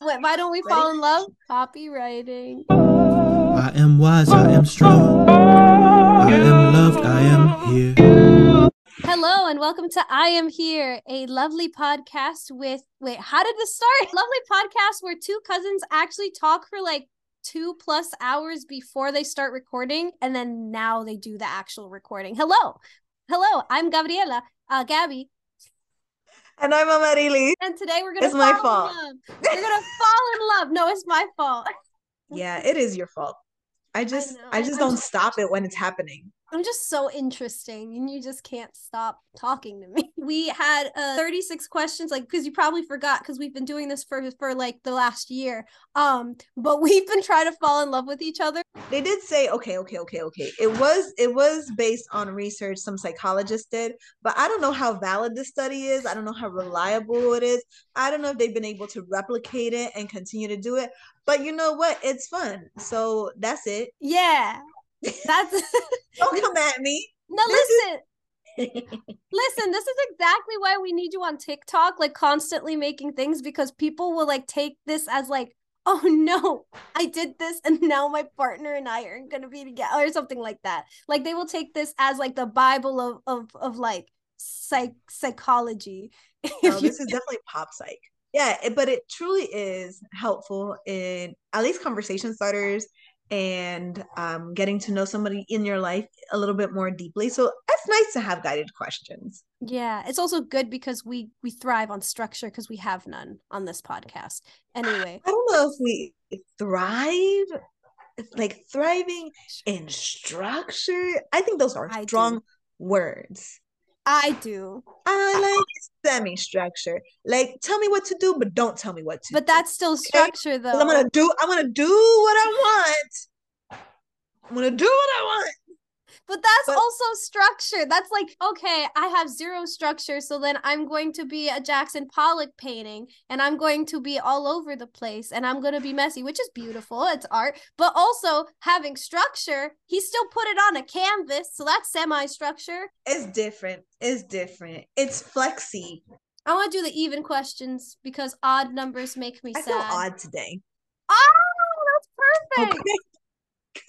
Wait, why don't we Ready? fall in love? Copywriting. I am wise, I am strong. I am loved, I am here. Hello and welcome to I Am Here, a lovely podcast with wait, how did this start? Lovely podcast where two cousins actually talk for like two plus hours before they start recording, and then now they do the actual recording. Hello. Hello, I'm Gabriela, uh Gabi, And I'm Amarili. and today we're gonna It's my fall fault. in love. We're gonna fall in love. No, it's my fault. Yeah, it is your fault. I just know. I, just don't stop it when it's happening. I'm just so interesting, and you just can't stop talking to me. We had uh, 36 questions, like because you probably forgot because we've been doing this for for like the last year. Um, but we've been trying to fall in love with each other. They did say okay, okay, okay, okay. It was it was based on research some psychologists did, but I don't know how valid this study is. I don't know how reliable it is. I don't know if they've been able to replicate it and continue to do it. But you know what? It's fun. So that's it. Yeah, that's Don't come at me. no. This is- Listen, listen. This is exactly why we need you on TikTok, like constantly making things because people will like take this as like. Oh no, I did this and now my partner and I aren't gonna be together or something like that. Like they will take this as like the Bible of of of like psych psychology. No, oh, this is definitely pop psych. Yeah, it, but it truly is helpful in at least conversation starters and um, getting to know somebody in your life a little bit more deeply. So it's nice to have guided questions. yeah, it's also good because we we thrive on structure because we have none on this podcast. Anyway, I don't know if we thrive, like thriving in structure. I think those are strong words. I do, I like semi structure. Like, tell me what to do, but don't tell me what to but do. that's still structure though. I'm gonna do I'm gonna do what I want. I'm gonna do what I want. But that's But- also structure. That's like, okay, I have zero structure, so then I'm going to be a Jackson Pollock painting and I'm going to be all over the place and I'm going to be messy, which is beautiful. It's art. But also having structure, he still put it on a canvas, so that's semi structure. It's different. It's different. It's flexy. I want to do the even questions because odd numbers make me I sad. feel odd today. Oh, that's perfect.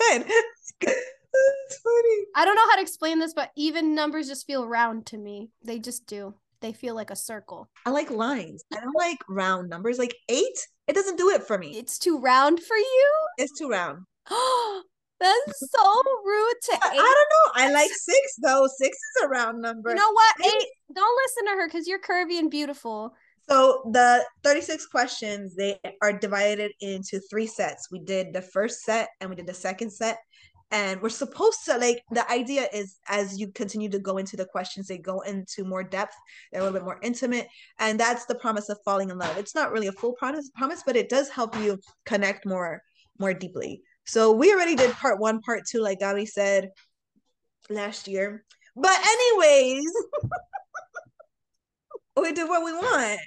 Okay. Good. That's funny. I don't know how to explain this, but even numbers just feel round to me. They just do. They feel like a circle. I like lines. I don't like round numbers. Like eight, it doesn't do it for me. It's too round for you? It's too round. That's so rude to I, I don't know. I like six though. Six is a round number. You know what? Eight- Eight. Don't listen to her because you're curvy and beautiful. So the 36 questions, they are divided into three sets. We did the first set and we did the second set. And we're supposed to like the idea is as you continue to go into the questions, they go into more depth, they're a little bit more intimate. And that's the promise of falling in love. It's not really a full promise, promise, but it does help you connect more, more deeply. So we already did part one, part two, like Gabi said last year. But anyways, we did what we want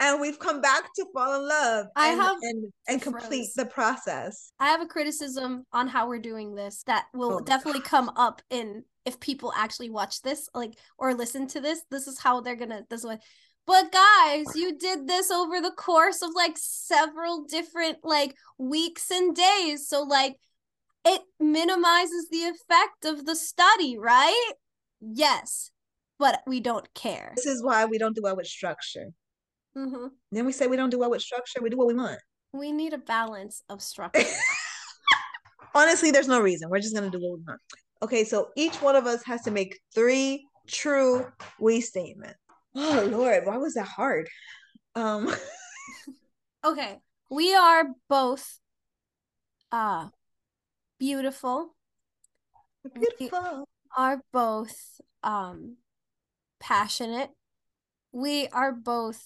and we've come back to fall in love I and, have and and complete the process I have a criticism on how we're doing this that will Oh. definitely come up in if people actually watch this, like or listen to this. This is how they're gonna. This way. But guys, you did this over the course of like several different like weeks and days. So like it minimizes the effect of the study, right? Yes. But we don't care. this is why we don't do well with structure hmm then we say we don't do well with structure we do what we want We need a balance of structure. honestly there's no reason we're just gonna do what we want okay so each one of us has to make three true we statements oh lord why was that hard um okay. We are both uh beautiful. beautiful Are both um passionate. We are both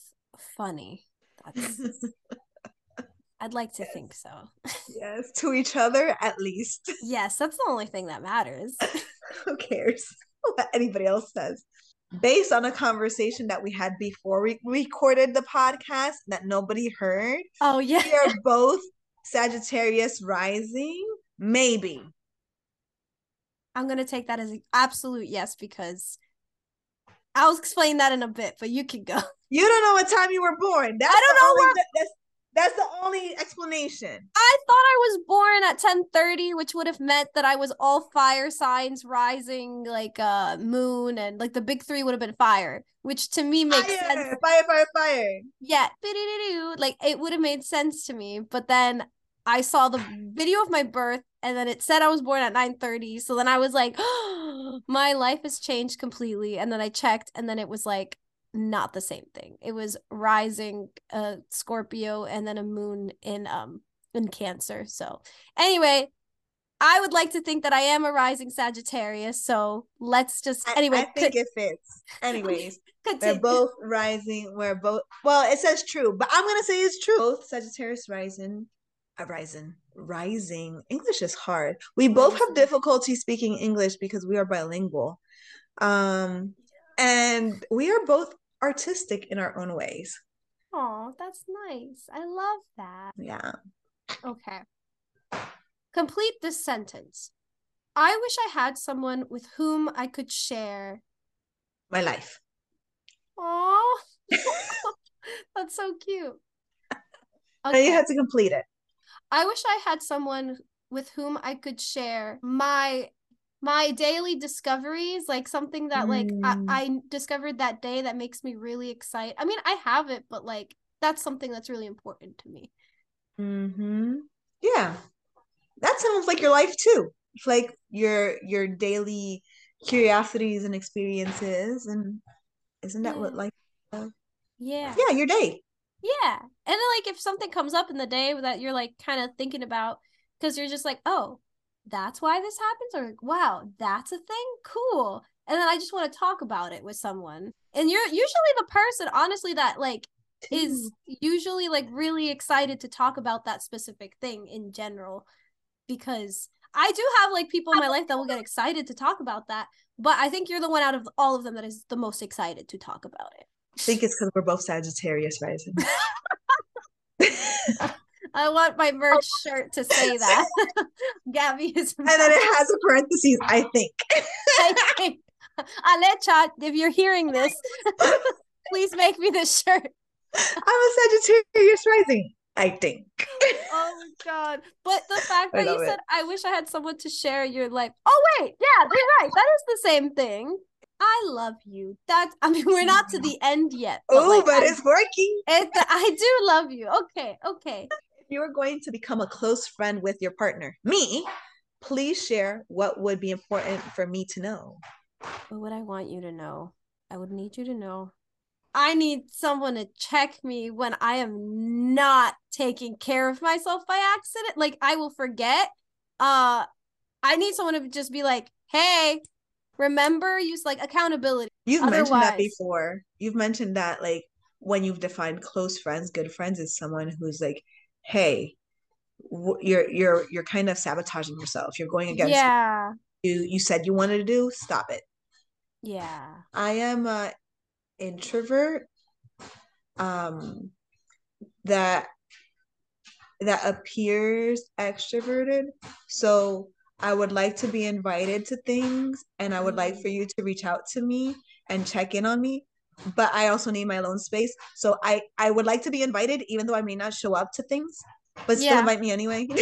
funny. That's I'd like to think so. yes to each other at least yes, that's the only thing that matters. who cares what anybody else says based on a conversation that we had before we recorded the podcast that nobody heard Oh yeah. we are both sagittarius rising maybe I'm gonna take that as an absolute yes because I'll explain that in a bit, but you can go. You don't know what time you were born that's I don't know only where- that's, That's the only explanation. I thought I was born at 10:30, which would have meant that I was all fire signs, rising, like uh moon, and like the big three would have been fire, which to me makes fire, sense. fire, fire, fire. Yeah, like it would have made sense to me. But then I saw the video of my birth, and then it said I was born at 9:30. So then I was like, my life has changed completely. And then I checked, and then it was like not the same thing. It was rising uh Scorpio and then a moon in um in Cancer. So anyway, I would like to think that I am a rising Sagittarius. So let's just anyway. I think co- it fits. Anyways, we're both rising. We're both well, it says true, but I'm gonna say it's true. Both Sagittarius rising, uh, rising, rising. English is hard. We both have difficulty speaking English because we are bilingual. Um, and we are both artistic in our own ways. Oh, that's nice. I love that. Yeah. Okay. Complete this sentence. I wish I had someone with whom I could share. My life. Oh, that's so cute. Now you Okay. have to complete it. I wish I had someone with whom I could share my my daily discoveries, like something that like I, Mm. I discovered that day that makes me really excited. I mean, I have it, but like that's something that's really important to me. Mm-hmm. Yeah. That sounds like your life too. It's like your your daily curiosities and experiences and isn't that what like life Yeah. Yeah, your day. Yeah. And then like if something comes up in the day that you're like kind of thinking about because you're just like, "Oh, that's why this happens," or like, "Wow, that's a thing? Cool." And then I just want to talk about it with someone. And you're usually the person honestly that like is mm-hmm. usually like really excited to talk about that specific thing in general because I do have like people in my life that will get excited to talk about that, but I think you're the one out of all of them that is the most excited to talk about it. I think it's because we're both Sagittarius rising. I want my merch oh. shirt to say that. Gabi is And then it has a parentheses, I think. I think. Alecha, if you're hearing this, please make me this shirt. I'm a Sagittarius rising, I think. Oh my god. But the fact that you it. said I wish I had someone to share your life. Oh wait, yeah, you're right. That is the same thing. I love you. That's I mean we're not to the end yet. Oh, like, but it's working. it, I do love you. Okay, okay. If you are going to become a close friend with your partner, me, please share what would be important for me to know. What would I want you to know? I would need you to know. I need someone to check me when I am not taking care of myself by accident. Like I will forget. Uh I need someone to just be like, "Hey, remember use like accountability." You've mentioned that before. You've mentioned that like when you've defined close friends, good friends is someone who's like, "Hey, you're you're you're kind of sabotaging yourself. You're going against Yeah. what you you said you wanted to do. Stop it." Yeah. I am a introvert um that that appears extroverted. So I would like to be invited to things and I would like for you to reach out to me and check in on me. But I also need my alone space. So I I would like to be invited even though I may not show up to things, but still Yeah. invite me anyway.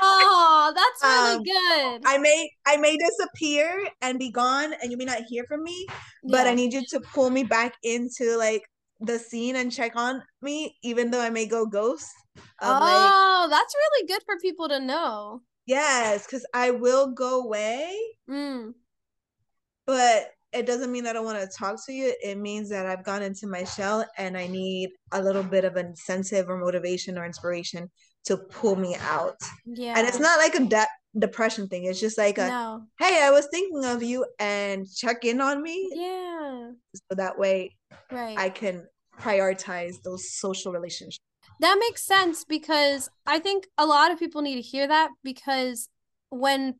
Oh, that's really Um, good. I may I may disappear and be gone and you may not hear from me, but I need you to pull me back into like the scene and check on me, even though I may go ghost. Like, Oh, that's really good for people to know. yes, because I will go away, Mm. but it doesn't mean that I don't want to talk to you. It means that I've gone into my shell and I need a little bit of incentive or motivation or inspiration to pull me out. Yeah. And it's not like a de- depression thing. It's just like a No. hey, I was thinking of you and check in on me. Yeah. So that way Right. I can prioritize those social relationships. That makes sense because I think a lot of people need to hear that because when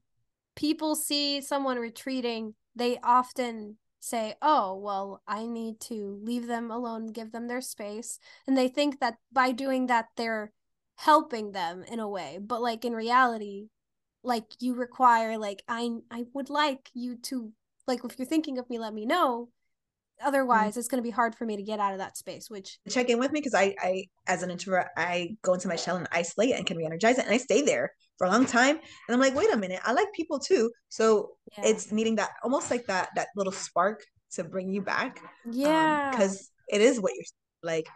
people see someone retreating, they often say, Oh, well, I need to leave them alone, give them their space. And they think that by doing that, they're helping them in a way. But like in reality, like you require, like, I I would like you to like if you're thinking of me, let me know. Mm-hmm. otherwise it's going to be hard for me to get out of that space which check in with me because I, I, as an introvert, I go into my shell and isolate and can re-energize it, and I stay there for a long time. And I'm like, wait a minute, I like people too. So Yeah. it's needing that almost like that that little spark to bring you back. Um, yeah because it is what you're like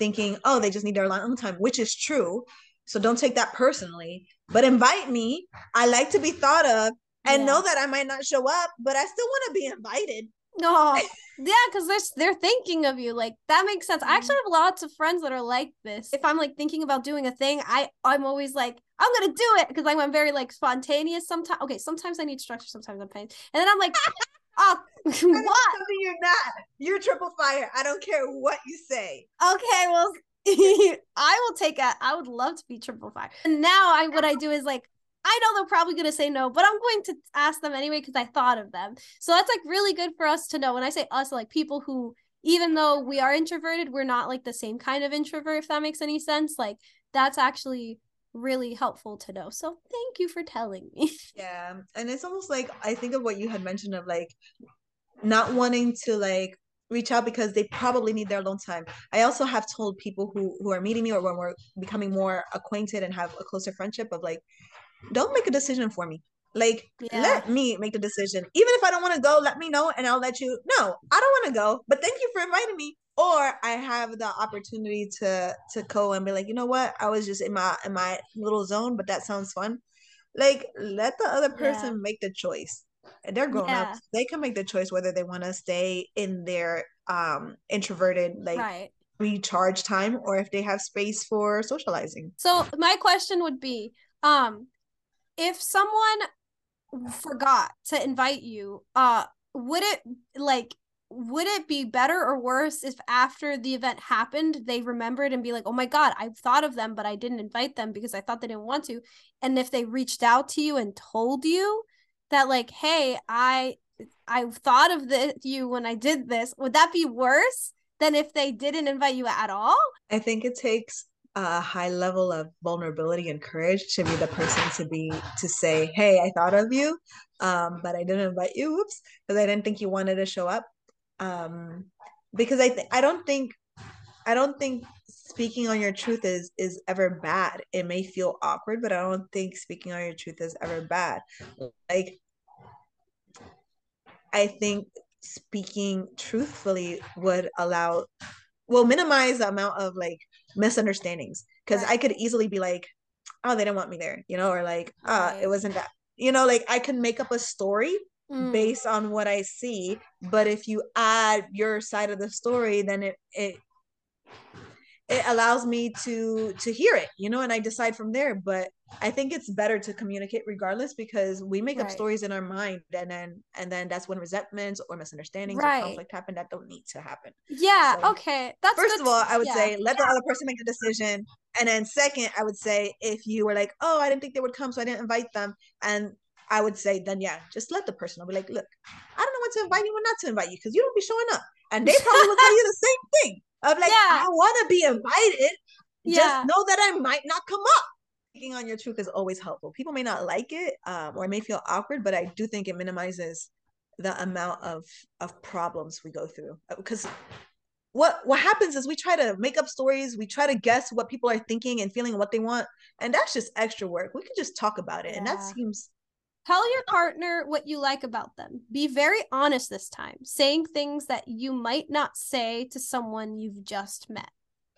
thinking. Oh, they just need their alone time, which is true. So don't take that personally. But invite me. I like to be thought of, and know that I might not show up, but I still want to be invited. No, yeah, because they're they're thinking of you. Like that makes sense. I actually mm. have lots of friends that are like this. If I'm like thinking about doing a thing, I I'm always like I'm gonna do it because I'm, I'm very like spontaneous. Sometimes okay, sometimes I need structure. Sometimes I'm pain, and then I'm like, oh, what? You're not. You're triple fire. I don't care what you say. Okay, well, I will take a. I would love to be triple fire. And now I what I do is like I know they're probably gonna say no, but I'm going to ask them anyway because I thought of them. So that's like really good for us to know. When I say us, like people who, even though we are introverted, we're not like the same kind of introvert. If that makes any sense, like that's actually really helpful to know. So thank you for telling me. Yeah. And it's almost like I think of what you had mentioned of like not wanting to like reach out because they probably need their alone time. I also have told people who who are meeting me or when we're becoming more acquainted and have a closer friendship of like, don't make a decision for me. Like Yeah. let me make the decision. Even if I don't want to go, let me know and I'll let you know. I don't want to go, but thank you for inviting me. Or I have the opportunity to to go and be like, you know what? I was just in my in my little zone, but that sounds fun. Like let the other person Yeah. make the choice. They're grown Yeah. up. They can make the choice whether they want to stay in their um introverted like right. recharge time or if they have space for socializing. So my question would be, um, if someone forgot to invite you, uh, would it like would it be better or worse if after the event happened they remembered and be like, oh my god, I thought of them, but I didn't invite them because I thought they didn't want to, and if they reached out to you and told you that like, hey, I I thought of the, you when I did this, would that be worse than if they didn't invite you at all? I think it takes a high level of vulnerability and courage to be the person to be to say, "Hey, I thought of you, um, but I didn't invite you. oops because I didn't think you wanted to show up." Um, because I th- I don't think I don't think speaking on your truth is is ever bad. It may feel awkward, but I don't think speaking on your truth is ever bad. Like I think speaking truthfully would allow will minimize the amount of like misunderstandings because I could easily be like, oh, they didn't want me there, you know, or like, uh, Right. it wasn't that, you know, like I can make up a story Mm. based on what I see, but if you add your side of the story, then it it it allows me to to hear it, you know, and I decide from there. But I think it's better to communicate regardless because we make up stories in our mind, and then and then that's when resentments or misunderstandings Right. or conflict happen that don't need to happen. Yeah, So, okay. That's First good of all, I would yeah. say let the other person make the decision. And then second, I would say if you were like, oh, I didn't think they would come, so I didn't invite them. And I would say, then yeah, just let the person know. Be like, look, I don't know when to invite you and not to invite you because you don't be showing up. And they probably will tell you the same thing. Of like, Yeah. I want to be invited. Yeah. Just know that I might not come up. Speaking on your truth is always helpful. People may not like it, um, or it may feel awkward, but I do think it minimizes the amount of of problems we go through. Because what what happens is we try to make up stories we try to guess what people are thinking and feeling and what they want and that's just extra work we can just talk about it and that seems Tell your partner what you like about them. Be very honest this time, saying things that you might not say to someone you've just met.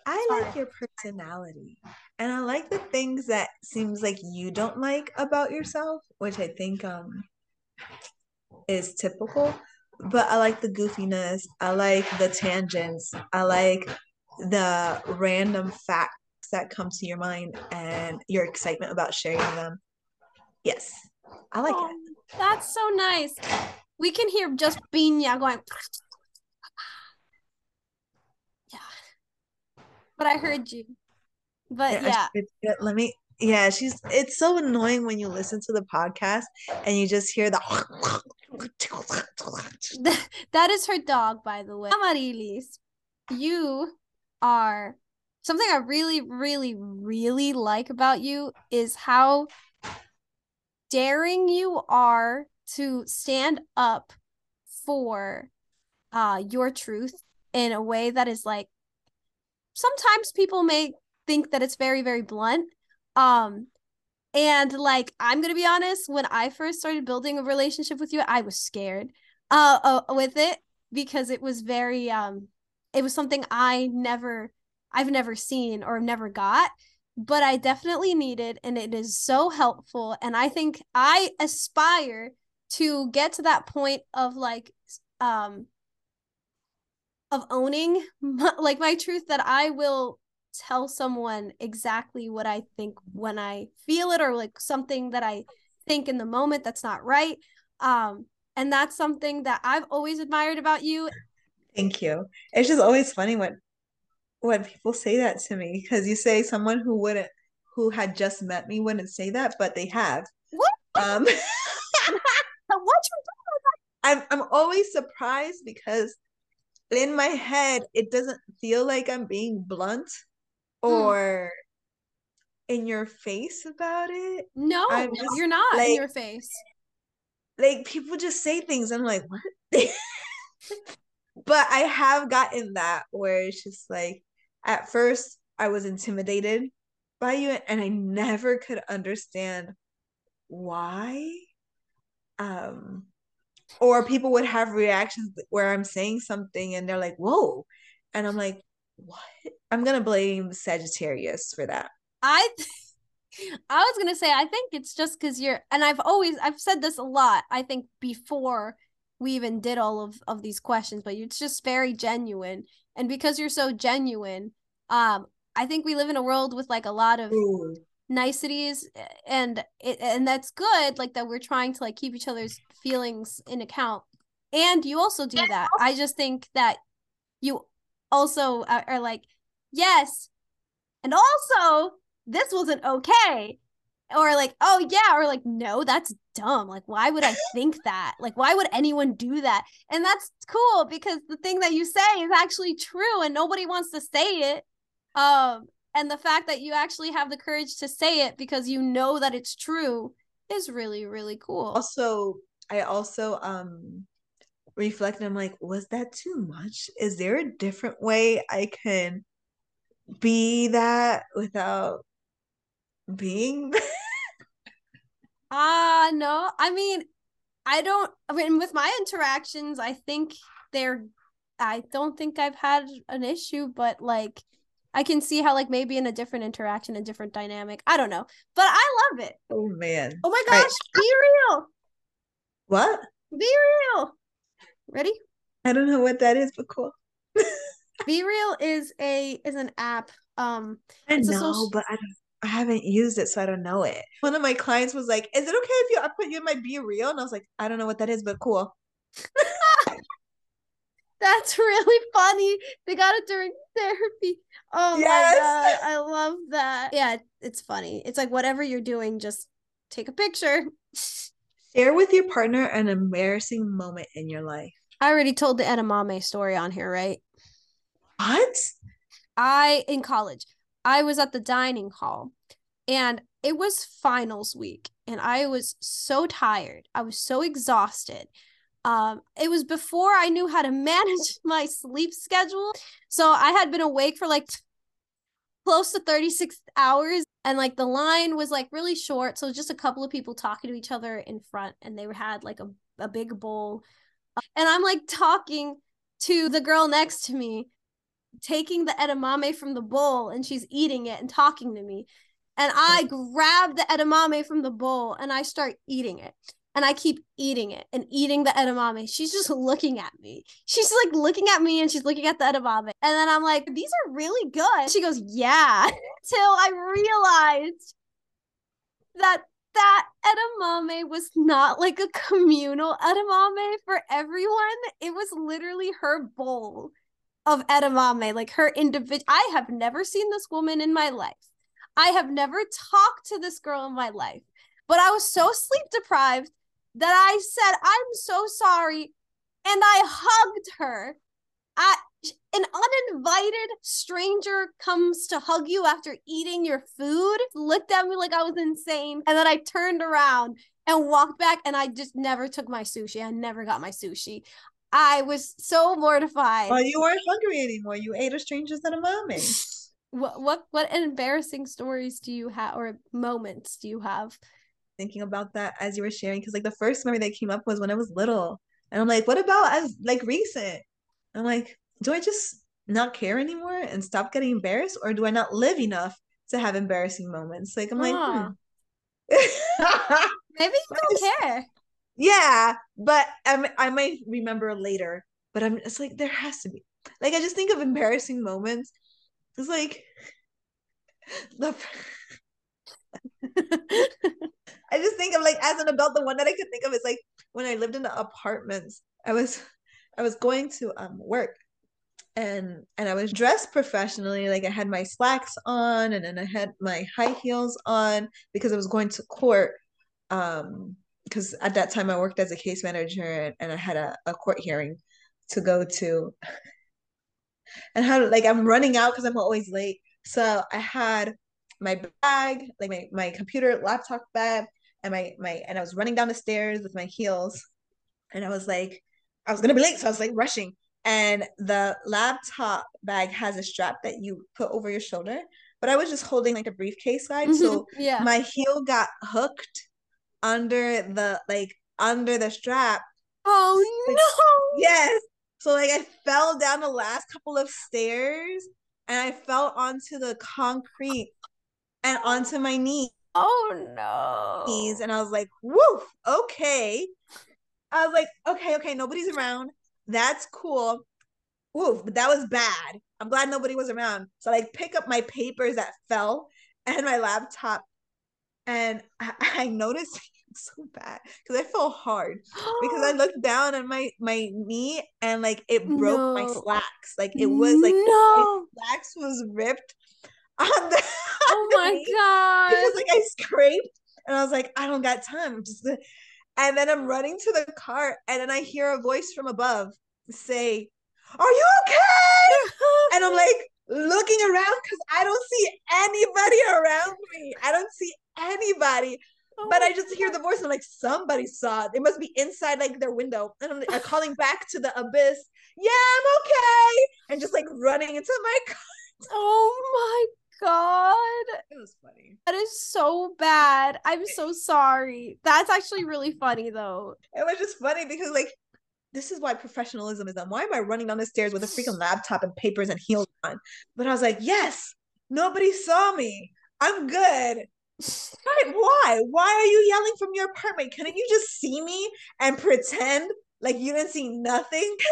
I like your personality and i like the things that seems like you don't like about yourself which i think um is typical but i like the goofiness i like the tangents i like the random facts that come to your mind and your excitement about sharing them yes i like it Oh, that's so nice. We can hear just Binya going. Yeah. But I heard you. But Yeah, yeah. Let me. Yeah, she's. It's so annoying when you listen to the podcast and you just hear the. that is her dog, by the way. Amarilis, you are something I really, really, really like about you is how daring you are to stand up for uh your truth in a way that is like sometimes people may think that it's very very blunt um and like i'm gonna be honest when i first started building a relationship with you i was scared uh, uh with it because it was very um it was something i never i've never seen or never got but i definitely needed and it is so helpful and i think i aspire to get to that point of like um of owning my, like my truth that I will tell someone exactly what I think when I feel it or like something that I think in the moment that's not right. Um and that's something that I've always admired about you. Thank you. It's just always funny when when people say that to me because you say someone who wouldn't who had just met me wouldn't say that, but they have. What? Um what I'm I'm always surprised because in my head it doesn't feel like I'm being blunt or mm. in your face about it. No, just, you're not like, in your face. Like people just say things. I'm like, what? but I have gotten that where it's just like at first I was intimidated by you and I never could understand why. Um or people would have reactions where I'm saying something and they're like, whoa. And I'm like, what? I'm going to blame Sagittarius for that. I. I was gonna say I think it's just because you're and I've always I've said this a lot I think before we even did all of of these questions but it's just very genuine and because you're so genuine um I think we live in a world with like a lot of Ooh niceties and and that's good like that we're trying to like keep each other's feelings in account. And you also do that. I just think that you also are, are like yes and also this wasn't okay. Or like oh yeah or like no that's dumb. Like why would i think that? Like why would anyone do that? And that's cool because the thing that you say is actually true and nobody wants to say it. Um and the fact that you actually have the courage to say it because you know that it's true is really really cool. Also i also um reflected i'm like was that too much? Is there a different way i can be that without being ah uh, no i mean i don't i mean with my interactions i think they're i don't think i've had an issue but like I can see how like maybe in a different interaction, a different dynamic. I don't know, but I love it. Oh man! Oh my gosh! Be real. What? Be real. Ready? I don't know what that is, but cool. BeReal is a is an app. Um, I know, social... but I don't. I haven't used it, so I don't know it. One of my clients was like, "Is it okay if you I put you in my BeReal?" And I was like, "I don't know what that is, but cool." That's really funny. They got it during therapy. Oh yes. my god, I love that. Yeah, it's funny. It's like whatever you're doing, just take a picture. Share with your partner an embarrassing moment in your life. I already told the edamame story on here, right? What? I in college, I was at the dining hall and it was finals week and I was so tired. I was so exhausted um it was before i knew how to manage my sleep schedule. So i had been awake for like close to 36 hours and like the line was like really short. So just a couple of people talking to each other in front and they had like a, a big bowl. And i'm like talking to the girl next to me taking the edamame from the bowl and she's eating it and talking to me. And i grab the edamame from the bowl and i start eating it and I keep eating it and eating the edamame. She's just looking at me. She's like looking at me and she's looking at the edamame. And then I'm like, these are really good. She goes, yeah. Till I realized that that edamame was not like a communal edamame for everyone. It was literally her bowl of edamame, like her individual. I have never seen this woman in my life. I have never talked to this girl in my life but I was so sleep deprived that I said, I'm so sorry. And I hugged her. I, an uninvited stranger comes to hug you after eating your food, looked at me like I was insane. And then I turned around and walked back and I just never took my sushi. I never got my sushi. I was so mortified. Well, you weren't hungry anymore. You ate a stranger's edamame. What what what embarrassing stories do you have or moments do you have? Thinking about that as you were sharing, because like the first memory that came up was when I was little, and I'm like, what about as like recent? I'm like, do I just not care anymore and stop getting embarrassed, or do I not live enough to have embarrassing moments? Like I'm like, hmm. Maybe you don't care. yeah, but I I might remember later. But I'm it's like there has to be like I just think of embarrassing moments. It's like the I just think of like as an adult, the one that I could think of is like when I lived in the apartments. I was I was going to um work and and I was dressed professionally. Like I had my slacks on and then I had my high heels on because I was going to court. Um because at that time I worked as a case manager and, and I had a, a court hearing to go to. And how like I'm running out because I'm always late. So I had my bag, like my, my computer laptop bag, and my my and I was running down the stairs with my heels. And I was like, I was gonna be late, so I was like rushing. And the laptop bag has a strap that you put over your shoulder, but I was just holding like a briefcase side. So mm-hmm. yeah. my heel got hooked under the like under the strap. oh like, no. Yes. So like I fell down the last couple of stairs and I fell onto the concrete and onto my knees. Oh no. Knees, And I was like, woo, okay. I was like, okay, okay, nobody's around. That's cool. Woo, but that was bad. I'm glad nobody was around. So I like pick up my papers that fell and my laptop. And I, I noticed so bad because I felt hard because I looked down at my my knee and like it broke my slacks. Like it was like my no. slacks was ripped on the. Oh my god. Because like I scraped and I was like, I don't got time. I'm just and then I'm running to the car and then I hear a voice from above say, Are you okay? And I'm like looking around because I don't see anybody around me. I don't see anybody. Oh But I just hear the voice and I'm like, somebody saw it. It must be inside like their window. And I'm like, calling back to the abyss. Yeah, I'm okay. And just like running into my car. Oh my god. It was funny. That is so bad. I'm so sorry. That's actually really funny though. It was just funny because like this is why professionalism is done. Why am I running down the stairs with a freaking laptop and papers and heels on? But I was like, yes, nobody saw me. I'm good. Why? Why are you yelling from your apartment? Couldn't you just see me and pretend like you didn't see nothing?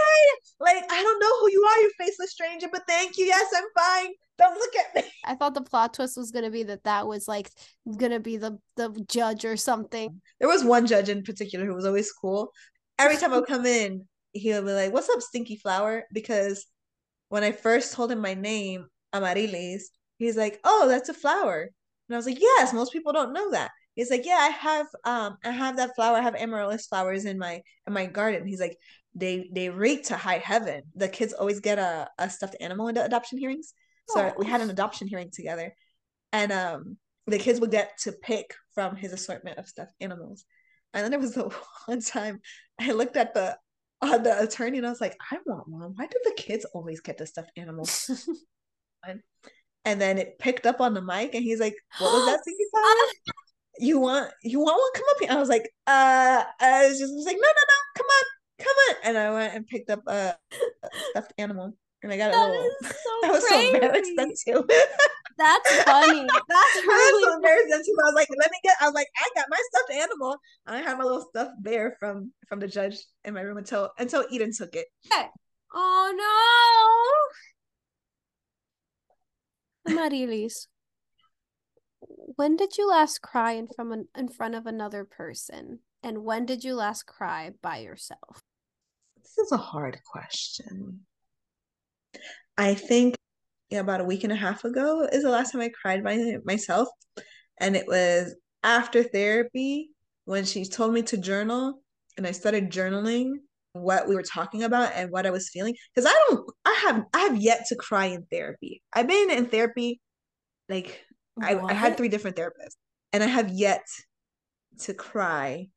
Like I don't know who you are, you faceless stranger, but thank you. Yes, I'm fine. Don't look at me. I thought the plot twist was gonna be that that was like gonna be the the judge or something. There was one judge in particular who was always cool. Every time I would come in, he would be like, "What's up, Stinky Flower?" Because when I first told him my name, Amarilis, he's like, "Oh, that's a flower," and I was like, "Yes, most people don't know that." He's like, "Yeah, I have, um, I have that flower. I have amaryllis flowers in my in my garden." He's like, "They they rate to high heaven. The kids always get a a stuffed animal in the adoption hearings." So we had an adoption hearing together, and um, the kids would get to pick from his assortment of stuffed animals. And then there was the one time I looked at the on the attorney and I was like, I want one. Why do the kids always get the stuffed animals? and then it picked up on the mic and he's like, What was that Flower? You want you want one? Come up here. I was like, uh I was just I was like, no, no, no, come on, come on. And I went and picked up a stuffed animal. And I got a That little is so I was so embarrassed then crazy. too. That's funny. That's I was really so embarrassed then too. I was like, let me get. I was like, I got my stuffed animal. And I had my little stuffed bear from from the judge in my room until until Eden took it. Oh no. Marilis, when did you last cry in from an, in front of another person? And when did you last cry by yourself? This is a hard question. I think yeah, about a week and a half ago is the last time I cried by myself, and it was after therapy when she told me to journal, and I started journaling what we were talking about and what I was feeling because I don't I have I have yet to cry in therapy. I've been in therapy like I, I had three different therapists and I have yet to cry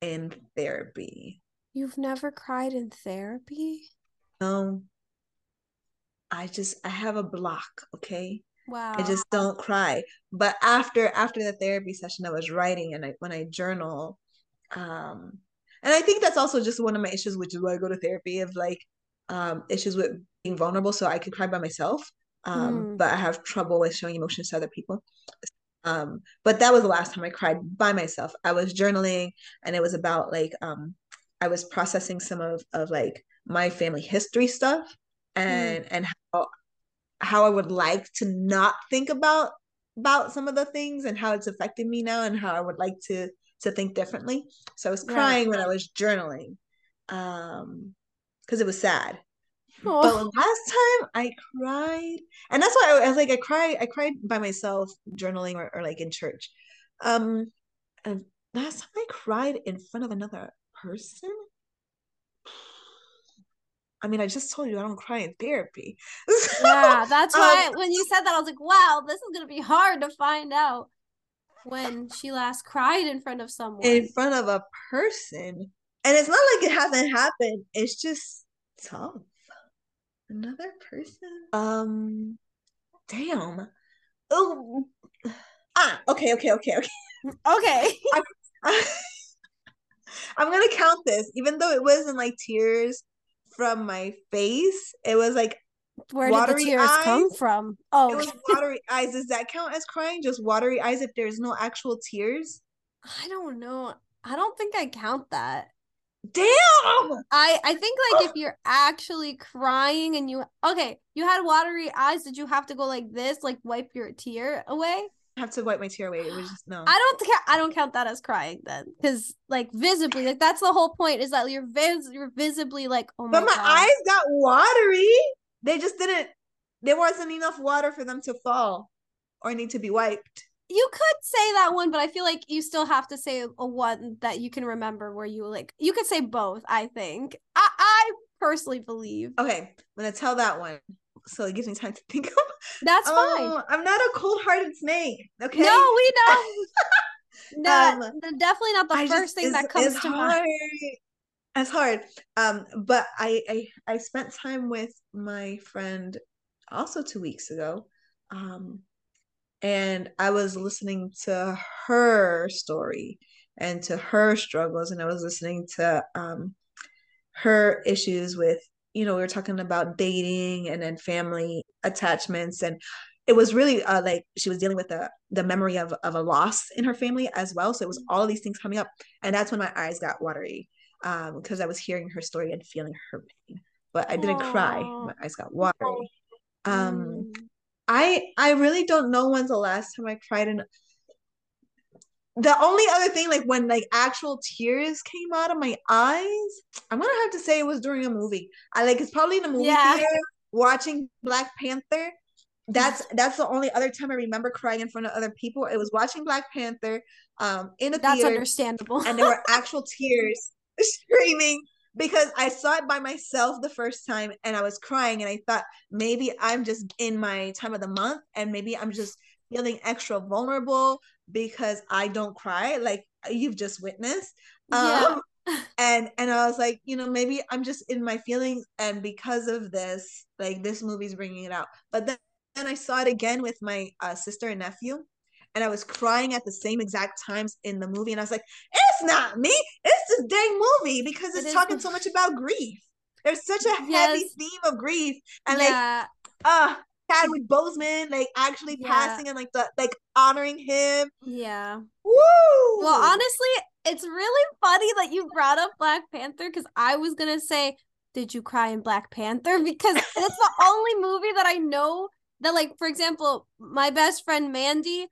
in therapy. You've never cried in therapy? No. I just I have a block, okay? Wow. I just don't cry. But after after the therapy session, I was writing and I when I journal, um, and I think that's also just one of my issues, which is why I go to therapy of like um issues with being vulnerable. So I could cry by myself. Um, Mm. but I have trouble with showing emotions to other people. Um, but that was the last time I cried by myself. I was journaling and it was about like um I was processing some of of like my family history stuff and and how how I would like to not think about about some of the things and how it's affected me now and how I would like to to think differently. So I was crying when I was journaling. Um because it was sad. But Oh, last time I cried, and that's why I, I was like, I cried, I cried by myself journaling or, or like in church. Um, and last time I cried in front of another person. I mean, I just told you I don't cry in therapy. So, yeah. That's why um, when you said that, I was like, wow, this is gonna be hard to find out when she last cried in front of someone. in front of a person, and it's not like it hasn't happened. It's just tough. Another person. Um, damn. Oh, ah, okay, okay, okay, okay. okay. I'm gonna count this, even though it wasn't like tears from my face. It was like Where did the tears come eyes? from? it Oh, was watery eyes. Does that count as crying? Just watery eyes if there's no actual tears? I don't know. I don't think I count that. Damn! I I think like if oh. you're actually crying and you okay, you had watery eyes, did you have to go like this, like wipe your tear away? Have to wipe my tear away. It was just no. I don't think I don't count that as crying then, because like visibly, like that's the whole point is that you're vis you're visibly like oh my but my god. eyes got watery. They just didn't. There wasn't enough water for them to fall or need to be wiped. You could say that one, but I feel like you still have to say a one that you can remember where you like you could say both. I think I I personally believe Okay, I'm gonna tell that one. So it gives me time to think of. that's fine. Oh, I'm not a cold-hearted snake. Okay. No, we know. Not, Um, definitely not the I first just- thing that comes to mind. It's hard. Um, but I, I I spent time with my friend also two weeks ago. Um, and I was listening to her story and to her struggles, and I was listening to um her issues with, you know, we were talking about dating and then family attachments and it was really uh, like she was dealing with the the memory of of a loss in her family as well. So it was all of these things coming up, and that's when my eyes got watery um because I was hearing her story and feeling her pain. But I didn't cry. My eyes got watery. Um, Mm. I I really don't know when's the last time I cried in the only other thing like when like actual tears came out of my eyes, I'm gonna have to say it was during a movie. I like it's probably in a movie Yeah. theater watching Black Panther. That's that's the only other time I remember crying in front of other people. It was watching Black Panther um in a That's theater understandable. and there were actual tears screaming because I saw it by myself the first time and I was crying and I thought maybe I'm just in my time of the month and maybe I'm just feeling extra vulnerable because I don't cry like you've just witnessed. Yeah. Um and and I was like, you know, maybe I'm just in my feelings and because of this, like this movie's bringing it out. But then, then I saw it again with my uh, sister and nephew and I was crying at the same exact times in the movie and I was like, it's not me, it's this dang movie because it's is talking so much about grief. There's such a heavy Yes. theme of grief and like yeah. uh Chadwick mm. Boseman like actually Yeah. passing and like the like honoring him. Yeah. Woo! Well, honestly, it's really funny that you brought up Black Panther because I was gonna say, did you cry in Black Panther? Because it's the only movie that I know that, like, for example, my best friend Mandy,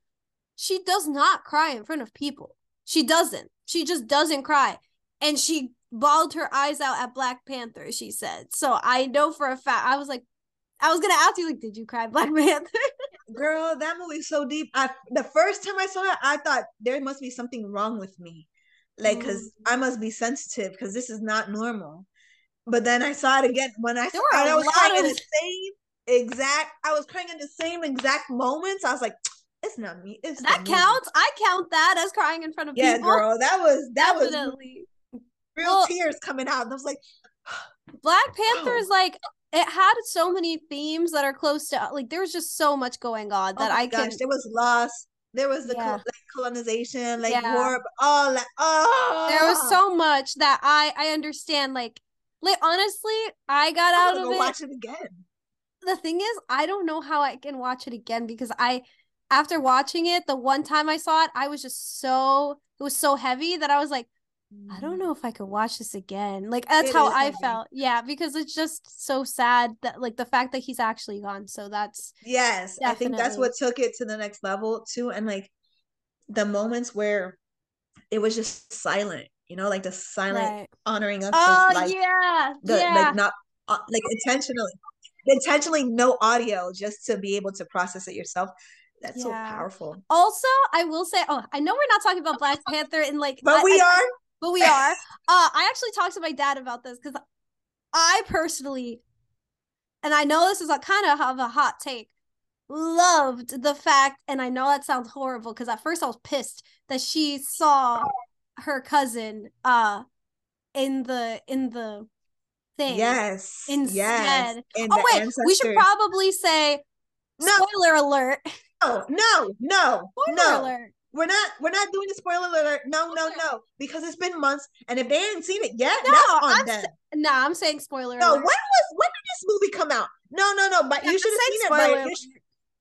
she does not cry in front of people. She doesn't. She just doesn't cry. And she bawled her eyes out at Black Panther, she said. So I know for a fact, I was like, I was gonna ask you, like, did you cry Black Panther? girl, that movie's so deep. I the first time I saw it, I thought there must be something wrong with me, like because Mm. I must be sensitive because this is not normal. But then I saw it again when I There saw it. I was crying in the same exact. I was crying in the same exact moments. I was like, it's not me. It's that movie." counts. I count that as crying in front of Yeah, people. Yeah, girl, that was that was Definitely. real Well- tears coming out. And I was like, Black Panther Wow. is like it had so many themes that are close to like there was just so much going on oh that my I gosh, can there was loss. There was the Yeah. like colonization, like Yeah. war, all that. Oh, there was ah! so much that I I understand like like honestly I got I'm out of go it. watch it again. the thing is, I don't know how I can watch it again because I, after watching it, the one time I saw it, I was just so, it was so heavy that I was like, I don't know if I could watch this again. Like, that's It how I felt. Yeah, because it's just so sad that, like, the fact that he's actually gone. So that's, Yes, I think that's what took it to the next level too. And like the moments where it was just silent, you know, like the silent right. honoring of Oh, his life. yeah. The yeah. like not uh, like intentionally, intentionally no audio just to be able to process it yourself. That's so powerful. also, I will say, oh, I know we're not talking about Black Panther and like, But I- we I- are but we are. Uh, I actually talked to my dad about this because I personally, and I know this is a kind of of a hot take, loved the fact, and I know that sounds horrible because at first I was pissed that she saw her cousin uh in the in the thing. yes, yes. Instead- In Oh the wait, we should probably say No. spoiler alert. no, no, no, Spoiler no. alert. We're not we're not doing the spoiler alert. No, no, no. Because it's been months and if they ain't seen it yet, No, that's on I'm them. Nah, I'm saying spoiler No, when alert. was when did this movie come out? No, no, no. But Yeah, you should have seen it. spoiler Right? You, alert. sh-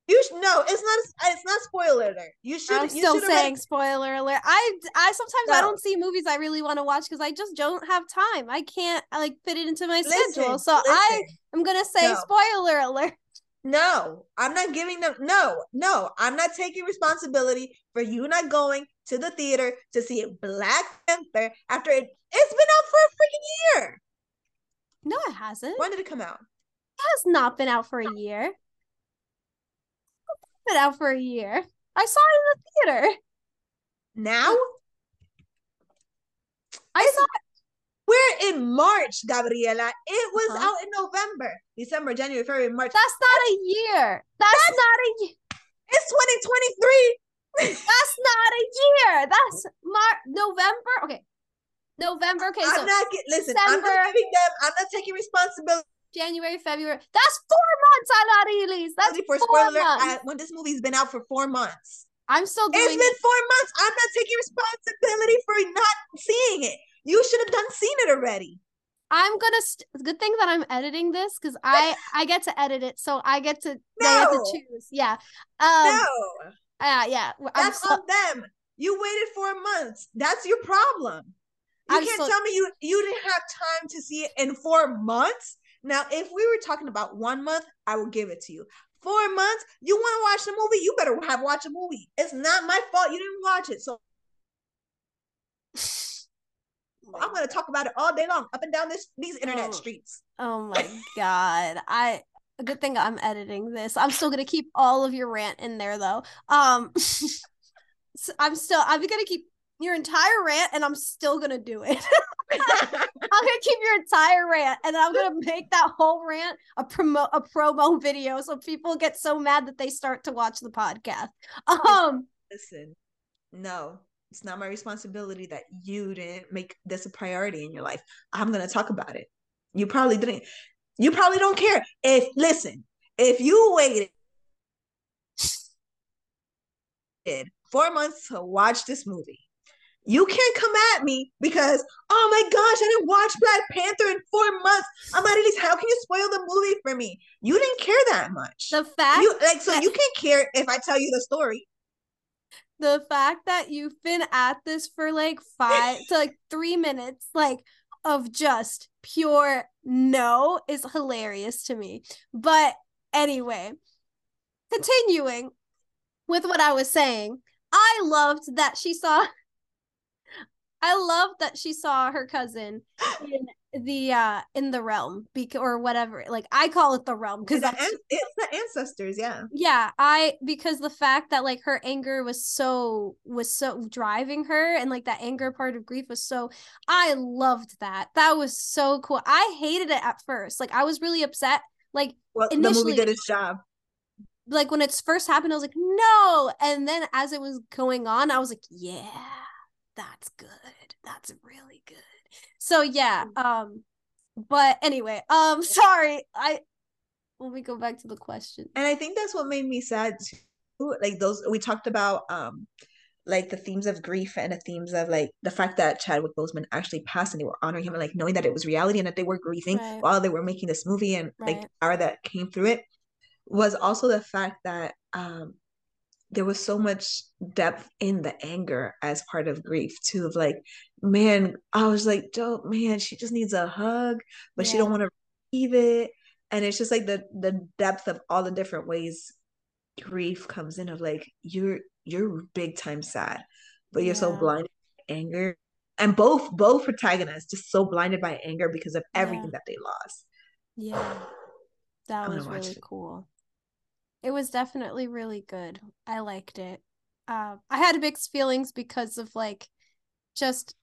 you sh- no, it's not. It's not spoiler alert. You should. I'm you still should saying spoiler alert. I I sometimes I don't see movies I really want to watch because I just don't have time. I can't like fit it into my Listen, schedule. So I am gonna say No. spoiler alert. No, I'm not giving them. No, no, I'm not taking responsibility for you not going to the theater to see Black Panther after it. It's been out for a freaking year. No, it hasn't. When did it come out? It has not been out for a year. It's been out for a year. I saw it in the theater. Now I saw we're in March, Gabriela. It was Uh-huh. out in November, December, January, February, March. that's not a year. That's not a year. It's 2023. That's not a year. That's Mar November. Okay. November. Okay, I'm not get, listen. I'm not giving them. I'm not taking responsibility January, February. That's four months, Amarilis. That's for four spoiler months. I, when this movie's been out for four months. I'm still doing It's been it. four months. I'm not taking responsibility for not seeing it. You should have done seen it already. I'm gonna. St- good thing that I'm editing this because I I get to edit it, so I get to no. I get to choose. Yeah. Um. no, Uh, yeah. I'm that's so, on them. You waited four months. That's your problem. You I'm can't so- tell me you you didn't have time to see it in four months. Now, if we were talking about one month, I will give it to you. Four months, you want to watch the movie? You better have watched a movie. It's not my fault you didn't watch it. So I'm gonna talk about it all day long, up and down this these internet Oh. streets. Oh my god. I. A good thing I'm editing this. I'm still gonna keep all of your rant in there though. Um. so I'm still. I'm gonna keep your entire rant, and I'm still gonna do it. I'm gonna keep your entire rant, and I'm gonna make that whole rant a promo a promo video, so people get so mad that they start to watch the podcast. Um, Listen, no, it's not my responsibility that you didn't make this a priority in your life. I'm gonna talk about it. You probably didn't. You probably don't care. If listen, if you waited four months to watch this movie, you can't come at me because oh my gosh, I didn't watch Black Panther in four months. I'm at least how can you spoil the movie for me? You didn't care that much. the fact You like so that- you can't care if I tell you the story. The fact that you've been at this for like five to like three minutes, like of just pure no, is hilarious to me. But anyway, continuing with what I was saying, I loved that she saw. I loved that she saw her cousin in the uh in the realm because or whatever like I call it the realm because It's the, an- it's the ancestors, yeah. yeah i because the fact that like her anger was so was so driving her and like that anger part of grief was so i loved that. That was so cool. I hated it at first. Like i was really upset like Well, the Initially- movie did its job. like when it's first happened i was like no! And then as it was going on i was like yeah that's good that's really good So yeah, um but anyway, um sorry. I let me go back to the question. And I think that's what made me sad too. Like those we talked about um like the themes of grief and the themes of like the fact that Chadwick Boseman actually passed and they were honoring him and like knowing that it was reality and that they were grieving Right. while they were making this movie and like Right. hour that came through it was also the fact that um there was so much depth in the anger as part of grief too of like man i was like dope man she just needs a hug but she don't want to receive it and it's just like the the depth of all the different ways grief comes in of like you're you're big time sad but you're so Yeah. blinded by anger and both both protagonists just so blinded by anger because of everything Yeah. that they lost Yeah. That was really it. cool. It was definitely really good. I liked it. Um, I had mixed feelings because of like just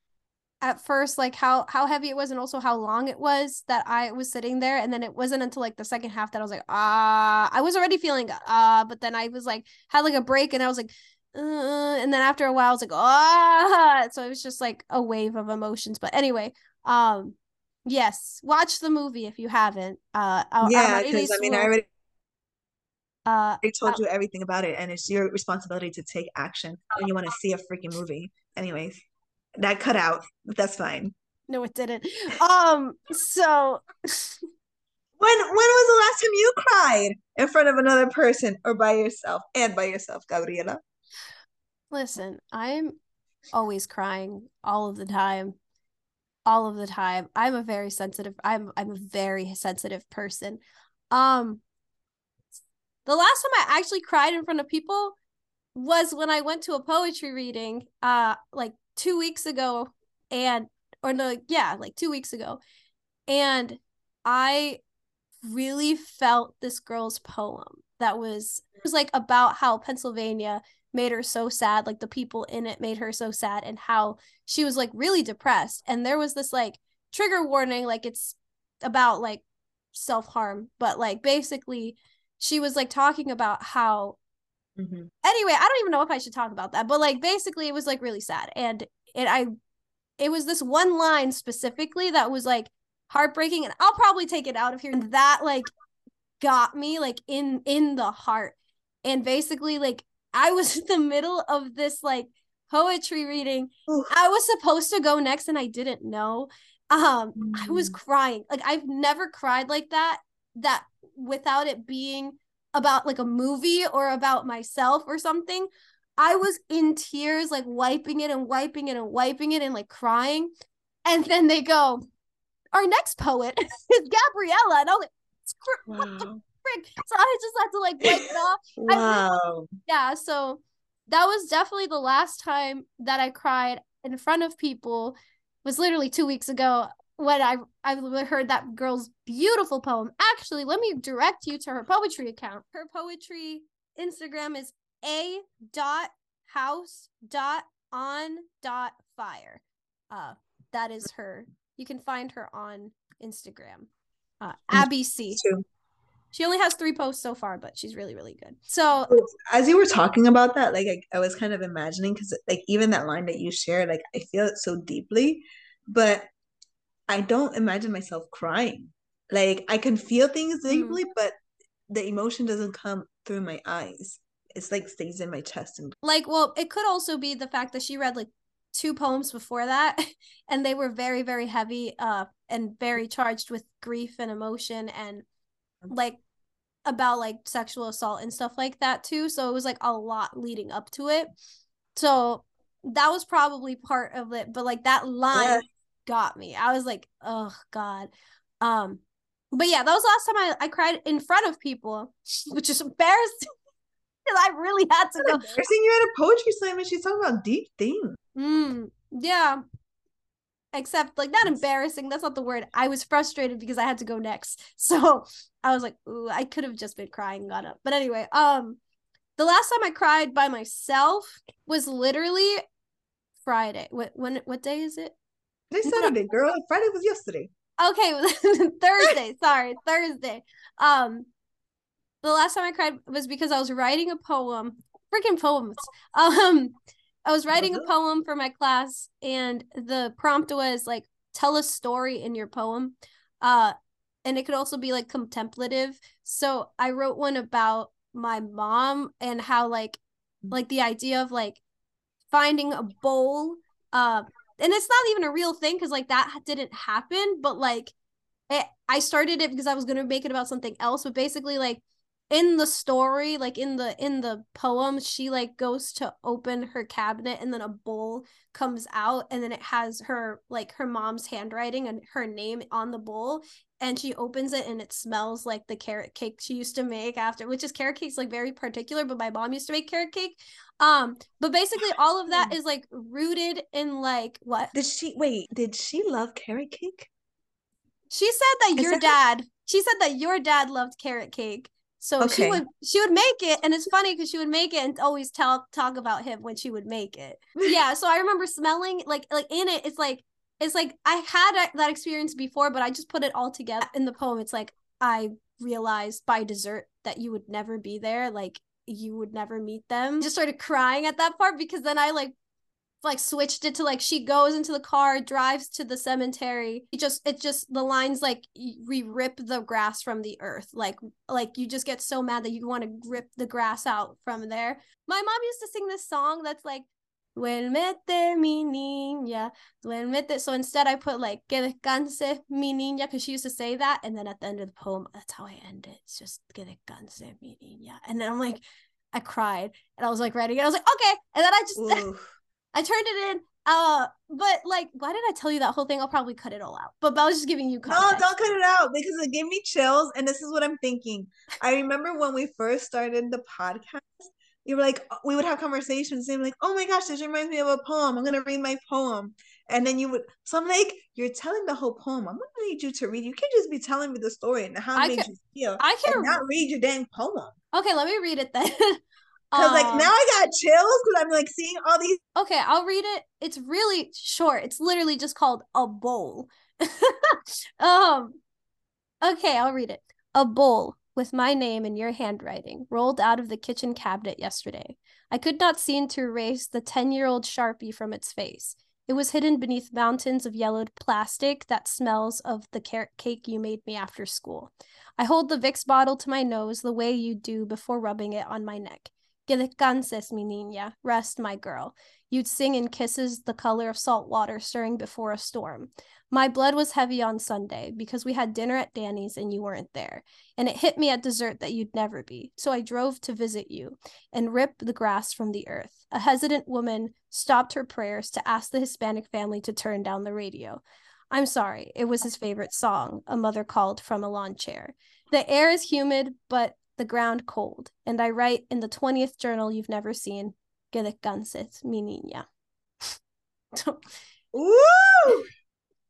at first like how how heavy it was and also how long it was that I was sitting there and then it wasn't until like the second half that I was like ah I was already feeling ah but then I was like had like a break and I was like uh, and then after a while I was like ah so it was just like a wave of emotions but anyway um yes watch the movie if you haven't uh Ar- yeah because i mean i already uh I told you everything about it, and it's your responsibility to take action when you want to see a freaking movie. Anyways, that cut out. but That's fine. no it didn't um so When when was the last time you cried in front of another person or by yourself and by yourself, Gabriela? Listen, I'm always crying all of the time. All of the time. I'm a very sensitive I'm I'm a very sensitive person. Um the last time I actually cried in front of people was when I went to a poetry reading uh like 2 weeks ago and or no yeah, like 2 weeks ago. And I really felt this girl's poem that was it was like about how Pennsylvania made her so sad like the people in it made her so sad and how she was like really depressed and there was this like trigger warning like it's about like self-harm but like basically she was like talking about how Mhm. anyway i don't even know if i should talk about that but like basically it was like really sad and it i it was this one line specifically that was like heartbreaking and i'll probably take it out of here and that like got me like in in the heart and basically like i was in the middle of this like poetry reading Oof. i was supposed to go next and i didn't know um i was Mm. crying like i've never cried like that that without it being about like a movie or about myself or something i was in tears like wiping it and wiping it and wiping it and like crying and then they go our next poet is gabriella and i was like "Screw- what the Wow. frick so i just had to like wipe it off Wow. yeah so that was definitely the last time that i cried in front of people was literally two weeks ago when i i heard that girl's beautiful poem. Actually let me direct you to her poetry account. Her poetry instagram is a dot house dot on dot fire. Uh that is her. You can find her on instagram. Uh abby c. she only has three posts so far but she's really really good. So As you were talking about that, like I, I was kind of imagining because like even that line that you shared, like I feel it so deeply, but I don't imagine myself crying. Like I can feel things deeply, but the emotion doesn't come through my eyes. It's like stays in my chest and like well it could also be the fact that she read like two poems before that and they were very very heavy uh and very charged with grief and emotion and like about like sexual assault and stuff like that too so it was like a lot leading up to it so that was probably part of it but like that line Yeah. Got me i was like oh god um but yeah that was the last time i, I cried in front of people which is embarrassing i really had to go embarrassing you at a poetry slam and she's talking about deep things. Mm, yeah. Except like not embarrassing, that's not the word. I was frustrated because I had to go next. So I was like, ooh, I could have just been crying and got up. But anyway, um the last time I cried by myself was literally Friday. What when what day is it? Today's Saturday, girl. Friday was yesterday. Okay, Thursday. Sorry, Thursday. Um, the last time I cried was because I was writing a poem. Freaking poems. Um, I was writing a poem for my class, and the prompt was like tell a story in your poem. Uh and it could also be like contemplative. So I wrote one about my mom and how like like the idea of like finding a bowl uh and it's not even a real thing because like that didn't happen but like it, i started it because i was going to make it about something else but basically like in the story like in the in the poem she like goes to open her cabinet and then a bowl comes out and then it has her like her mom's handwriting and her name on the bowl and she opens it and it smells like the carrot cake she used to make after which is carrot cake's like very particular but my mom used to make carrot cake um but basically all of that is like rooted in like what did she wait did she love carrot cake she said that is your that dad she said that your dad loved carrot cake so okay. she would she would make it, and it's funny because she would make it and always talk talk about him when she would make it. yeah, so I remember smelling like like in it. It's like it's like I had that experience before, but I just put it all together in the poem. It's like I realized by dessert that you would never be there, like you would never meet them. Just started crying at that part because then I like like switched it to like she goes into the car drives to the cemetery it just it just the lines like we rip the grass from the earth like like you just get so mad that you want to rip the grass out from there my mom used to sing this song that's like Duérmete mi niña, duérmete. So instead, I put like que descanse mi niña because she used to say that. And then at the end of the poem, that's how I end it. It's just que descanse mi niña. And then I'm like, I cried and I was like ready. And I was like, okay. And then I just I turned it in. Uh, but like, why did I tell you that whole thing? I'll probably cut it all out. But, but I was just giving you context. No, don't cut it out because it gave me chills. And this is what I'm thinking. I remember when we first started the podcast, you were like, we would have conversations and like, oh my gosh, this reminds me of a poem. I'm gonna read my poem. And then you would, so I'm like, you're telling the whole poem. I'm gonna need you to read. You can't just be telling me the story and how it I made can, you feel. I can not read your dang poem. Okay, let me read it then. Because like now I got chills because I'm like seeing all these. Okay, I'll read it. It's really short. It's literally just called a bowl. um. Okay, I'll read it. A bowl with my name in your handwriting rolled out of the kitchen cabinet yesterday. I could not seem to erase the ten-year-old sharpie from its face. It was hidden beneath mountains of yellowed plastic that smells of the carrot cake you made me after school. I hold the Vicks bottle to my nose the way you do before rubbing it on my neck. Que descanses, mi niña. Rest, my girl. You'd sing in kisses the color of salt water stirring before a storm. My blood was heavy on Sunday because we had dinner at Danny's and you weren't there. And it hit me at dessert that you'd never be. So I drove to visit you and rip the grass from the earth. A hesitant woman stopped her prayers to ask the Hispanic family to turn down the radio. I'm sorry, it was his favorite song, a mother called from a lawn chair. The air is humid, but the ground cold, and I write in the 20th journal you've never seen, que descanses, mi niña. Ooh!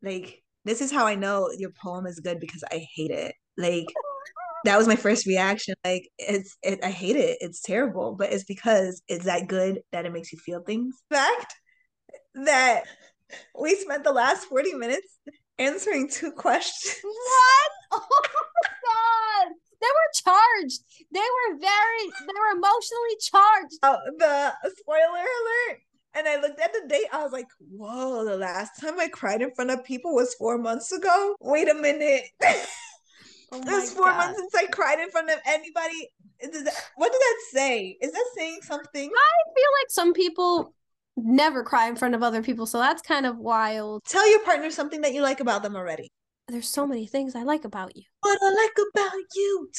Like, this is how I know your poem is good because I hate it. Like, that was my first reaction. Like, it's, it, I hate it. It's terrible, but it's because it's that good that it makes you feel things. Fact that we spent the last 40 minutes answering two questions. What? Oh my god. They were charged. They were very, they were emotionally charged. Oh, the spoiler alert. And I looked at the date. I was like, whoa, the last time I cried in front of people was four months ago. Wait a minute. Oh it was four God. months since I cried in front of anybody. That, what does that say? Is that saying something? I feel like some people never cry in front of other people. So that's kind of wild. Tell your partner something that you like about them already there's so many things I like about you. What I like about you.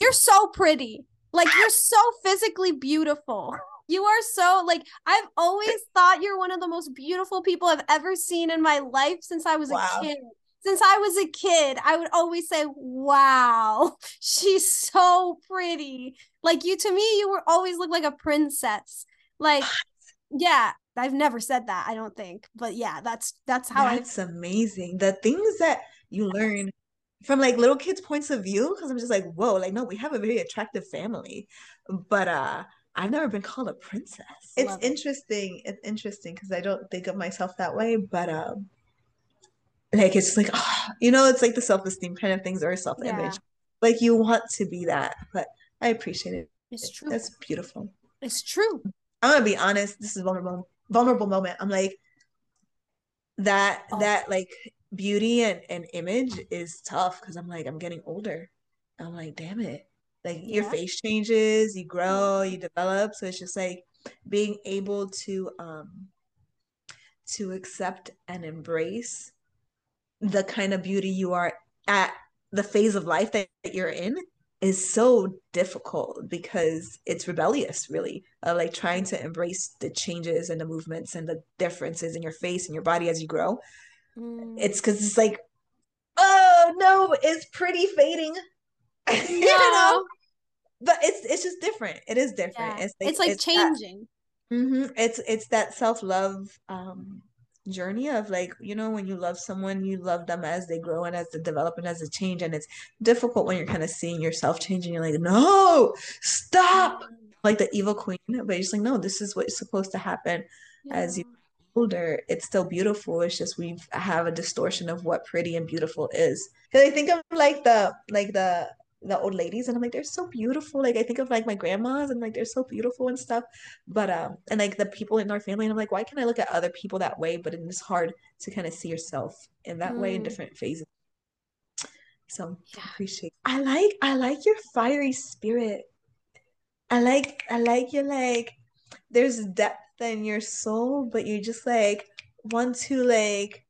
You're so pretty. Like you're so physically beautiful. You are so like I've always thought you're one of the most beautiful people I've ever seen in my life since I was wow. a kid. Since I was a kid, I would always say, "Wow, she's so pretty." Like you to me, you were always look like a princess. Like yeah, I've never said that, I don't think. But yeah, that's that's how That's I... amazing. The things that you learn from like little kids' points of view because I'm just like, whoa, like no, we have a very attractive family, but uh, I've never been called a princess. It's Love interesting. It. It's interesting because I don't think of myself that way, but um, like it's like oh, you know, it's like the self esteem kind of things or self image. Yeah. Like you want to be that, but I appreciate it. It's true. That's beautiful. It's true. I'm gonna be honest. This is vulnerable. Vulnerable moment. I'm like that. Oh. That like beauty and, and image is tough because I'm like, I'm getting older. I'm like, damn it. Like your face changes, you grow, you develop. So it's just like being able to um to accept and embrace the kind of beauty you are at the phase of life that, that you're in is so difficult because it's rebellious really uh, like trying to embrace the changes and the movements and the differences in your face and your body as you grow Mm. it's because it's like oh no it's pretty fading you know but it's it's just different it is different Yeah. it's like It's like that- changing. hmm It's it's that self-love um journey of like, you know, when you love someone, you love them as they grow and as they develop and as they change. And it's difficult when you're kind of seeing yourself changing. You're like, no, stop. Like the evil queen. But you're just like, no, this is what's supposed to happen as you older. It's still beautiful. It's just we have a distortion of what pretty and beautiful is. Because I think of like the like the the old ladies and I'm like they're so beautiful like I think of like my grandmas and like they're so beautiful and stuff but um and like the people in our family and I'm like why can't I look at other people that way but it's hard to kind of see yourself in that way in Mm. different phases so Yeah. I appreciate I like I like your fiery spirit I like I like your like there's depth in your soul but you're just like want to like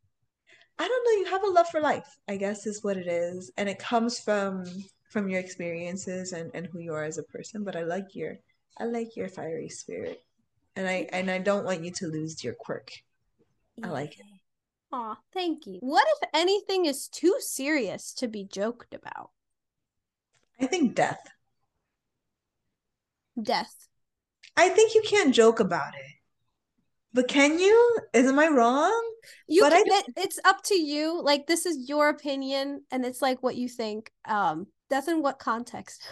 I don't know, you have a love for life, I guess is what it is. And it comes from from your experiences and, and who you are as a person. But I like your I like your fiery spirit. And I and I don't want you to lose your quirk. I like it. Aw, thank you. What if anything is too serious to be joked about? I think death. Death. I think you can't joke about it. But can you? Is am I wrong? You But I can, it, it's up to you. Like this is your opinion and it's like what you think. Um, death in what context?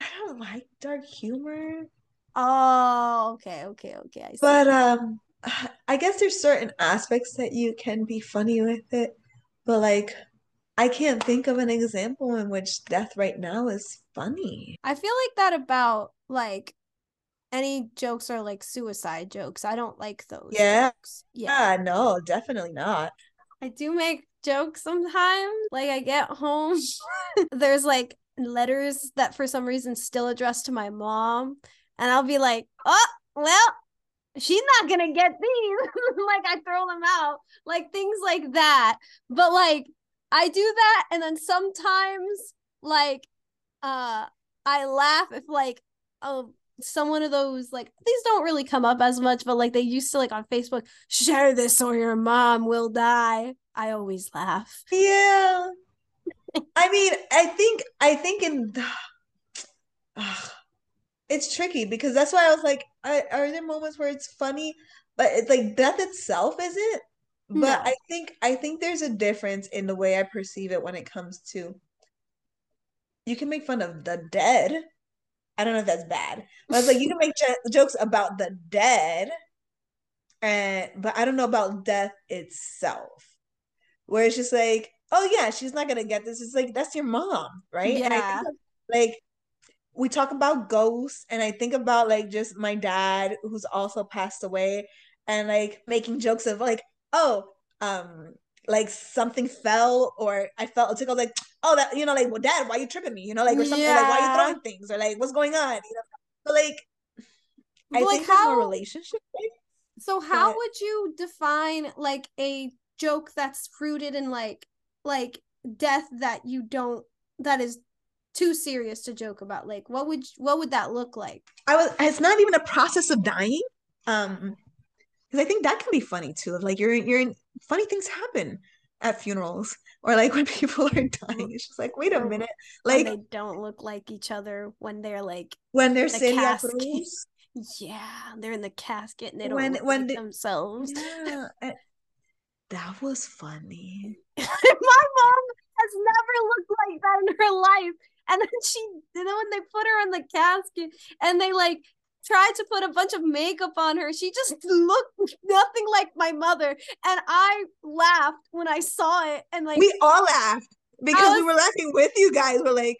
I don't like dark humor. Oh, okay, okay, okay. I see. But um I guess there's certain aspects that you can be funny with it. But like I can't think of an example in which death right now is funny. I feel like that about like any jokes are like suicide jokes. I don't like those Yeah. jokes. Yeah. Yeah, no, definitely not. I do make jokes sometimes. Like I get home, there's like letters that for some reason still addressed to my mom, and I'll be like, "Oh, well, she's not gonna get these." like I throw them out, like things like that. But like I do that, and then sometimes like uh I laugh if like oh some one of those like these don't really come up as much, but like they used to like on Facebook share this or your mom will die. I always laugh. Yeah. I mean, I think I think in Ugh. it's tricky because that's why I was like, are, are there moments where it's funny, but it's like death itself isn't? But No. I think I think there's a difference in the way I perceive it when it comes to you can make fun of the dead. I don't know if that's bad, but I was like you can make jo- jokes about the dead, and but I don't know about death itself. Where it's just like, oh yeah, she's not gonna get this. It's like that's your mom, right? And I Yeah. think of, like we talk about ghosts, and I think about like just my dad who's also passed away, and like making jokes of like, oh, um, like something fell or I felt it took like, oh that you know, like well dad, why you tripping me? You know, like or something like why you throwing things or like what's going on? You know, but like I like, think how- relationship. right? So how But- would you define like a joke that's rooted in like like death that you don't that is too serious to joke about? Like what would what would that look like? I was it's not even a process of dying. Um because I think that can be funny too. Like you're you're in funny things happen at funerals or like when people are dying. It's just like, wait a minute. Like they don't look like each other when they're like when they're the. Cruz. yeah, they're in the casket and they don't When- look when like the- themselves. Yeah. That was funny. My mom has never looked like that in her life. And then she, then when they put her in the casket and they like tried to put a bunch of makeup on her, she just looked nothing like my mother. And I laughed when I saw it. And like, We all laughed because we were laughing with you guys. We're like,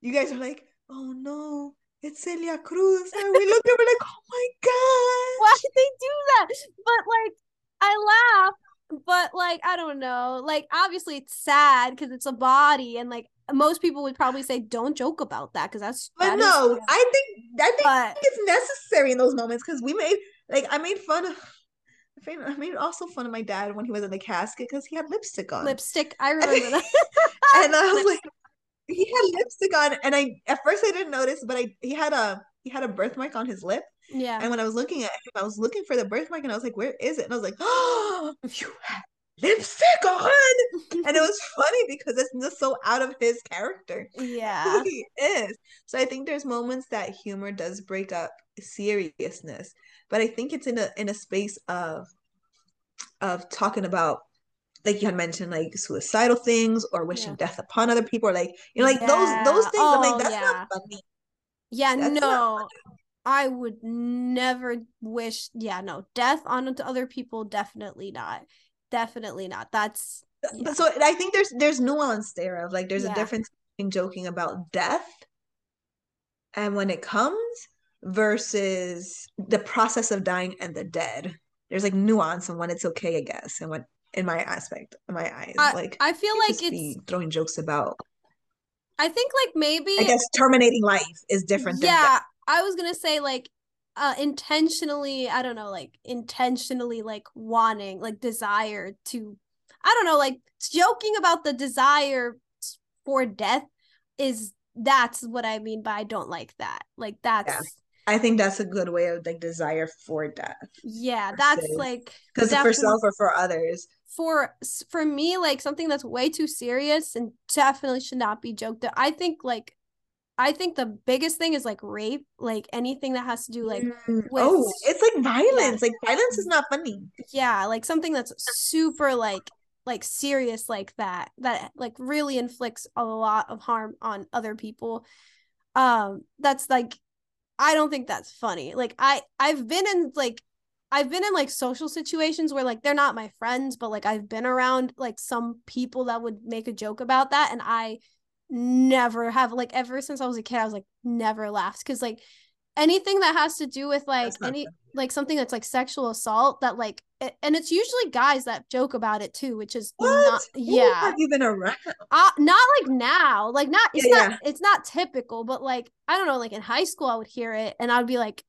you guys are like, oh no, it's Celia Cruz. And we looked and we're like, oh my God. why did they do that? But like, I laughed. But like I don't know. Like obviously it's sad because it's a body, and like most people would probably say don't joke about that because that's. But that is no. I think I think But- it's necessary in those moments because we made like I made fun of. I made- also fun of my dad when he was in the casket because he had lipstick on. lipstick. I remember that. and I was like, he had lipstick on, and I at first I didn't notice, but I he had a he had a birthmark on his lip, yeah. and when I was looking at him, I was looking for the birthmark, and I was like, where is it? And I was like, oh, you have lipstick on, and it was funny because it's just so out of his character. yeah. He is. So I think there's moments that humor does break up seriousness, but I think it's in a in a space of of talking about like you had mentioned like suicidal things or wishing Yeah. death upon other people or like you know like those those Yeah. things I'm Oh, like that's yeah. not funny. Yeah, That's no. I would never wish, yeah, no, death onto other people, definitely not. Definitely not. That's Yeah. So I think there's there's nuance there of like there's Yeah. a difference in joking about death and when it comes versus the process of dying and the dead. There's like nuance and when it's okay, I guess, and when in my aspect, in my eyes, I, like I feel like it's throwing jokes about. I think like maybe I guess terminating life is different. than yeah, I was gonna say like uh intentionally, I don't know, like intentionally like wanting, like desire to I don't know, like joking about the desire for death is that's what I mean by I don't like that. Like that's yeah, I think that's a good way of like desire for death Yeah, that's like because for self or for others. for for me like something that's way too serious and definitely should not be joked. I think like I think the biggest thing is like rape, like anything that has to do like Mm, with- oh, it's like violence. Like violence is not funny. yeah, like something that's super like like serious like that that like really inflicts a lot of harm on other people. Um that's like I don't think that's funny. Like I I've been in like I've been in like social situations where like they're not my friends, but like I've been around like some people that would make a joke about that and I never have like ever since I was a kid I was like never laughed cuz like anything that has to do with like any funny. like something that's like sexual assault that like it, and it's usually guys that joke about it too, which is What? not yeah have you been around? uh, not like now like not it's Yeah, not it's not typical but like i don't know like in high school i would hear it and i'd be like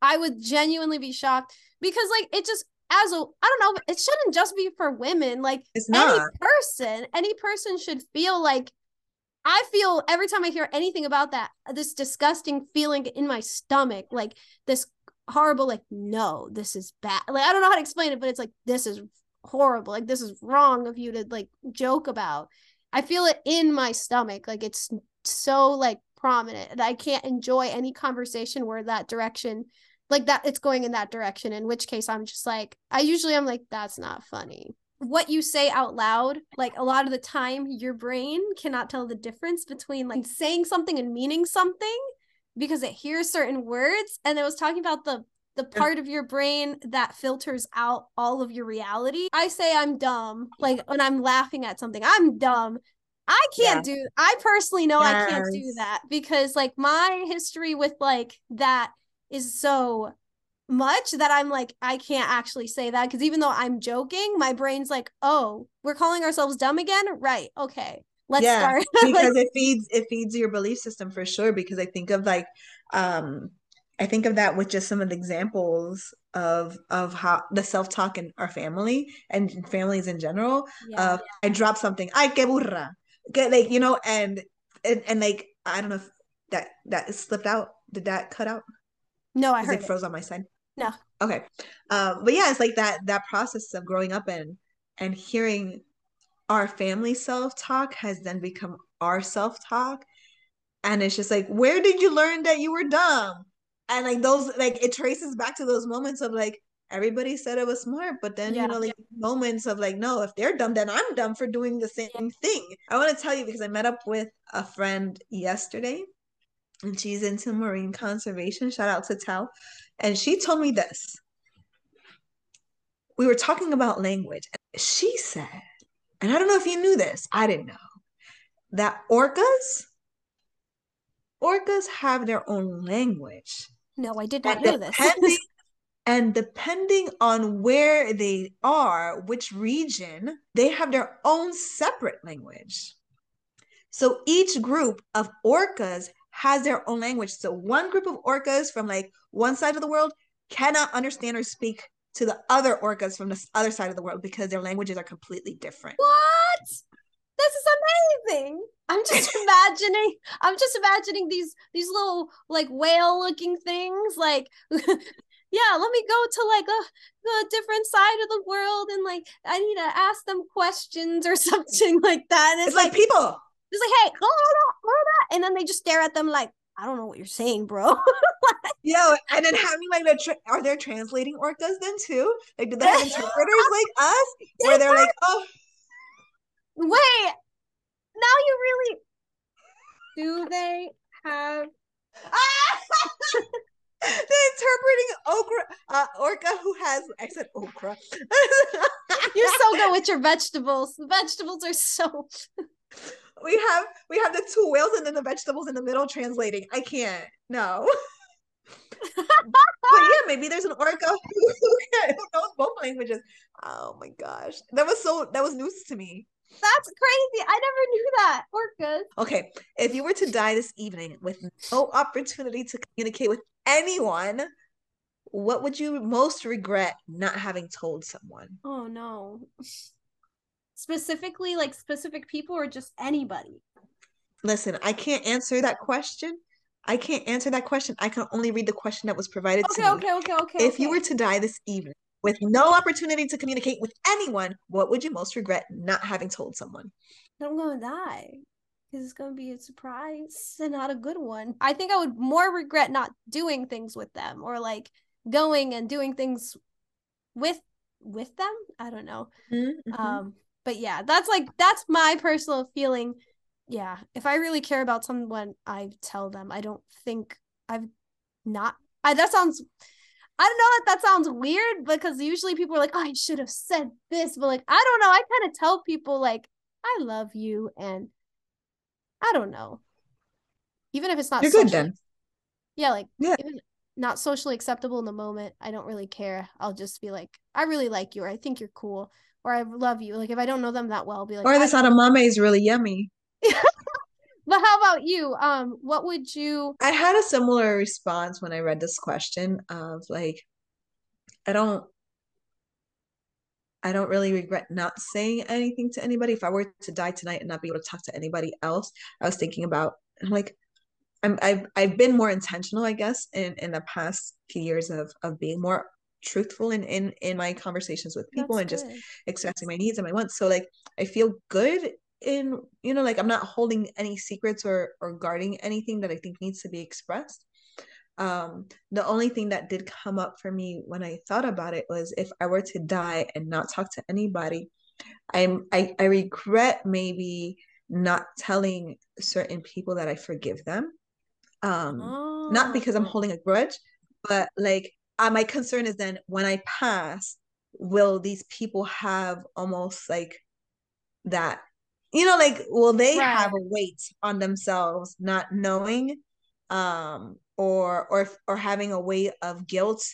i would genuinely be shocked because like it just as a i don't know it shouldn't just be for women like It's any person any person should feel like i feel every time i hear anything about that this disgusting feeling in my stomach like this horrible like no this is bad. Like i don't know how to explain it but it's like this is horrible. Like this is wrong of you to like joke about. I feel it in my stomach like it's so like prominent and i can't enjoy any conversation where that direction like that it's going in that direction in which case i'm just like i usually i'm like that's not funny what you say out loud like a lot of the time your brain cannot tell the difference between like saying something and meaning something because it hears certain words and it was talking about the the part of your brain that filters out all of your reality. I say i'm dumb like when i'm laughing at something i'm dumb. I can't do i personally know i can't do that because like my history with like that is so much that i'm like i can't actually say that because even though i'm joking my brain's like oh we're calling ourselves dumb again? Right okay let's Yeah, start. Because it feeds it feeds your belief system for sure because i think of like um i think of that with just some of the examples of of how the self-talk in our family and families in general yeah. of i dropped something. Ay que burra. Que, like you know and, and and like i don't know if that that slipped out. Did that cut out no i heard it it. froze on my side. No. Okay. Um, but yeah, it's like that that process of growing up and and hearing our family self-talk has then become our self-talk. And it's just like, where did you learn that you were dumb? And like those like it traces back to those moments of like everybody said I was smart, but then Yeah. you know, like moments of like, no, if they're dumb, then I'm dumb for doing the same thing. I want to tell you because I met up with a friend yesterday and she's into marine conservation. Shout out to Tal. And she told me this. We were talking about language. and She said, and I don't know if you knew this, I didn't know, that orcas, orcas have their own language. no i did not know this And depending on where they are, which region, they have their own separate language. So each group of orcas has their own language. So one group of orcas from like one side of the world cannot understand or speak to the other orcas from the other side of the world because their languages are completely different. What? This is amazing. I'm just imagining I'm just imagining these these little like whale looking things like yeah, let me go to like a, a different side of the world and like I need to ask them questions or something like that. It's, it's like, like, people. It's like, hey, and then they just stare at them like, I don't know what you're saying, bro. Yo, and then having like the tra- are there translating orcas then too? Like, do they have interpreters like us where they're like, oh, wait, now you really do they have the interpreting okra uh, orca who has I said okra. You're so good with your vegetables. The vegetables are so we have we have the two whales and then the vegetables in the middle translating. I can't. No. but yeah, maybe there's an orca who, who knows both languages. Oh my gosh. That was so that was news to me. That's crazy. I never knew that. Orcas. Okay. If you were to die this evening with no opportunity to communicate with anyone, what would you most regret not having told someone? Oh no. Specifically, like specific people or just anybody? Listen, I can't answer that question. I can't answer that question. I can only read the question that was provided okay, to me. Okay, okay, okay. If okay. you were to die this evening with no opportunity to communicate with anyone, what would you most regret not having told someone? I'm gonna die because it's gonna be a surprise and not a good one. I think I would more regret not doing things with them or like going and doing things with with them. I don't know. Mm-hmm. Um, but yeah, that's like that's my personal feeling. Yeah, if I really care about someone, I tell them. I don't think I've not. I that sounds. I don't know that that sounds weird because usually people are like, oh, I should have said this, but like I don't know. I kind of tell people like I love you and I don't know. Even if it's not You're good then. Yeah, like yeah. even not socially acceptable in the moment, I don't really care. I'll just be like, I really like you, or I think you're cool, or I love you. Like if I don't know them that well, I'll be like, or this edamame is really yummy. but how about you? Um, what would you? I had a similar response when I read this question of like, I don't I don't really regret not saying anything to anybody. If I were to die tonight and not be able to talk to anybody else, I was thinking about I'm like I'm I've I've been more intentional, I guess, in in the past few years of of being more truthful in in in my conversations with people That's and good. just expressing my needs and my wants. So like I feel good in you know like I'm not holding any secrets or or guarding anything that I think needs to be expressed um the only thing that did come up for me when i thought about it was if i were to die and not talk to anybody i'm i, I regret maybe not telling certain people that i forgive them um oh. not because i'm holding a grudge but like uh, my concern is then when i pass will these people have almost like that you know like will they right. have a weight on themselves not knowing um or or or having a weight of guilt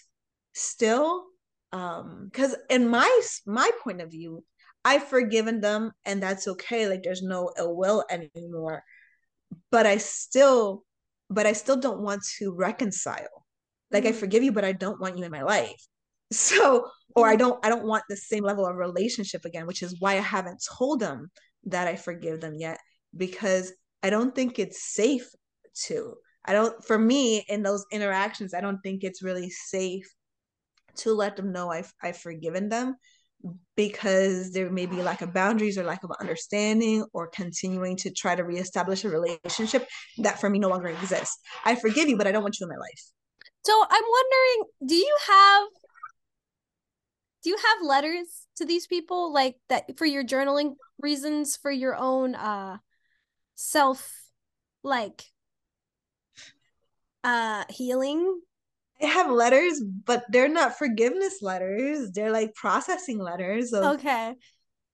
still um because in my my point of view i've forgiven them and that's okay like there's no ill will anymore but i still but i still don't want to reconcile like mm-hmm. i forgive you but i don't want you in my life so or i mm-hmm. don't i don't want the same level of relationship again which is why i haven't told them that i forgive them yet because i don't think it's safe to I don't, for me, in those interactions, I don't think it's really safe to let them know I've, I've forgiven them because there may be lack of boundaries or lack of understanding or continuing to try to reestablish a relationship that for me no longer exists. I forgive you, but I don't want you in my life. So I'm wondering, do you have do you have letters to these people like that for your journaling reasons for your own uh self like uh healing I have letters, but they're not forgiveness letters. They're like processing letters of okay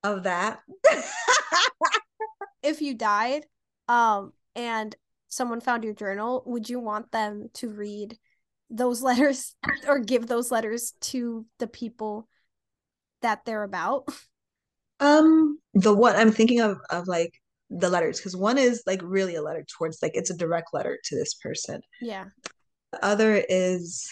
of that. if you died, um, and someone found your journal, would you want them to read those letters or give those letters to the people that they're about? Um, the one I'm thinking of of like the letters because one is like really a letter towards like it's a direct letter to this person. Yeah. The other is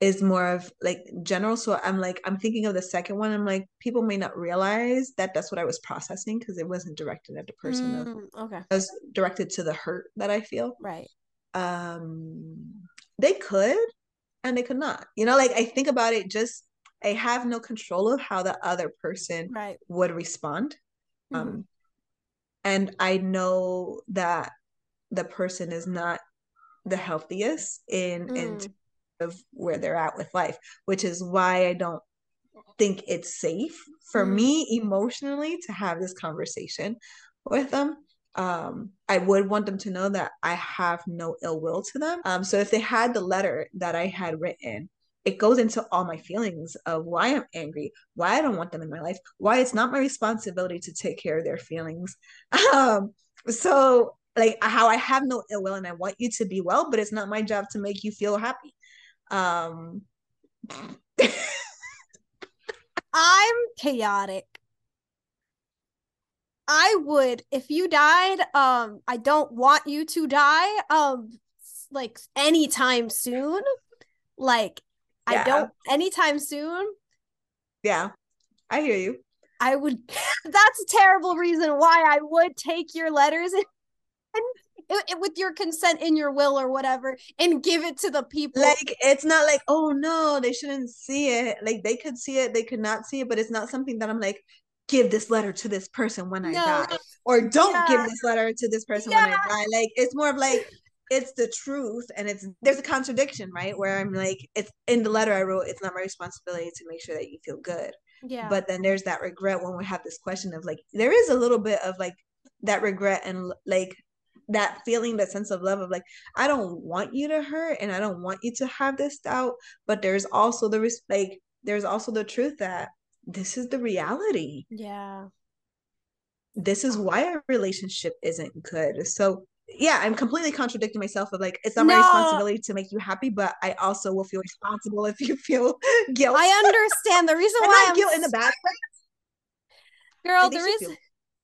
is more of like general. So I'm like I'm thinking of the second one. I'm like people may not realize that that's what I was processing because it wasn't directed at the person. Mm, okay. It was directed to the hurt that I feel. Right. um they could and they could not you know like i think about it just i have no control of how the other person Right. would respond Mhm. um and i know that the person is not the healthiest in in Mm. terms of where they're at with life which is why i don't think it's safe for Mm. me emotionally to have this conversation with them um i would want them to know that i have no ill will to them. Um so if they had the letter that i had written it goes into all my feelings of why i'm angry why i don't want them in my life why it's not my responsibility to take care of their feelings. Um so like how i have no ill will and i want you to be well but it's not my job to make you feel happy. Um I'm chaotic. I would if you died, um, I don't want you to die, um, like anytime soon. Like, I don't anytime soon. yeah i hear you I would. That's a terrible reason why I would take your letters and, and it- with your consent in your will or whatever, and give it to the people. like it's not like oh no they shouldn't see it like they could see it they could not see it but it's not something that i'm like give this letter to this person when i No. die or don't give this letter to this person when i die. Like it's more of like it's the truth and it's there's a contradiction right? Where i'm like it's in the letter i wrote it's not my responsibility to make sure that you feel good. Yeah, but then there's that regret when we have this question of like there is a little bit of like that regret and like that feeling that sense of love of like i don't want you to hurt and i don't want you to have this doubt but there's also the res- like there's also the truth that this is the reality. Yeah, this is why our relationship isn't good. So yeah i'm completely contradicting myself of like it's not my responsibility to make you happy but i also will feel responsible if you feel guilt. I understand. The reason why I'm guilt in the bad way. Girl. The reason feel-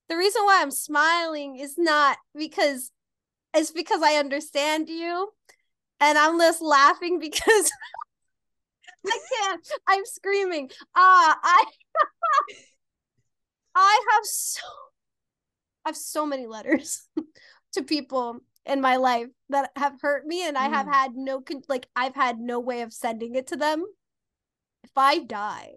the reason why I'm smiling is not because it's because I understand you, and I'm just laughing because I can't. I'm screaming. Ah, I I have so I have so many letters to people in my life that have hurt me, and I have Mm. had no con- like I've had no way of sending it to them. If I die.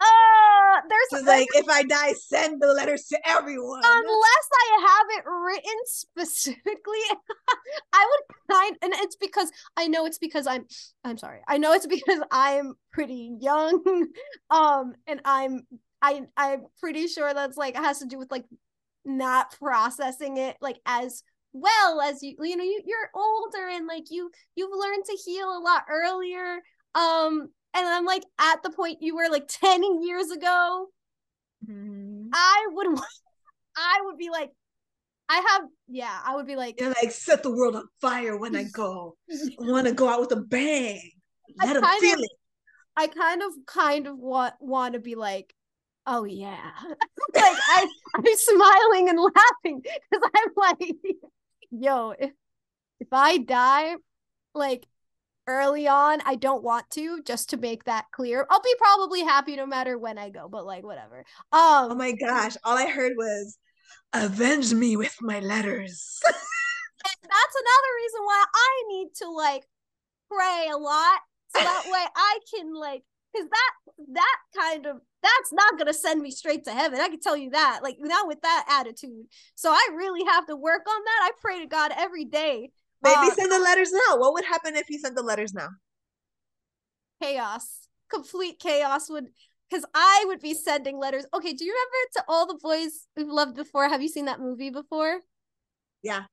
Uh, there's She's like, if I die, send the letters to everyone. unless I have it written specifically, I would kind and it's because I know it's because I'm I'm sorry. I know it's because I'm pretty young. Um and I'm I I'm pretty sure that's like has to do with like not processing it like as well as you you know you, you're older and like you you've learned to heal a lot earlier um and i'm like at the point you were like 10 years ago Mhm. I would I would be like I have yeah, I would be like You're like, set the world on fire when I go. I want to go out with a bang. Let them feel of- it. I kind of kind of want want to be like oh yeah. like I I'm smiling and laughing cuz I'm like yo, if if I die like early on, I don't want to just to make that clear. I'll be probably happy no matter when I go, but like whatever. Um Oh my gosh. All I heard was, avenge me with my letters. that's another reason why I need to like pray a lot so that way I can like because that that kind of that's not gonna send me straight to heaven. I can tell you that. Like not with that attitude. So I really have to work on that. I pray to God every day. Maybe Uh, send the letters now. What would happen if you sent the letters now? chaos, complete chaos would because I would be sending letters. Okay, do you remember to all the boys we've loved before? Have you seen that movie before? Yeah.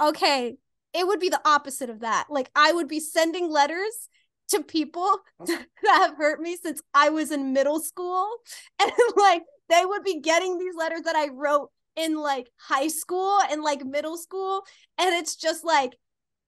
Okay, it would be the opposite of that. Like I would be sending letters to people that have hurt me since I was in middle school, and like they would be getting these letters that I wrote in like high school and like middle school, and it's just like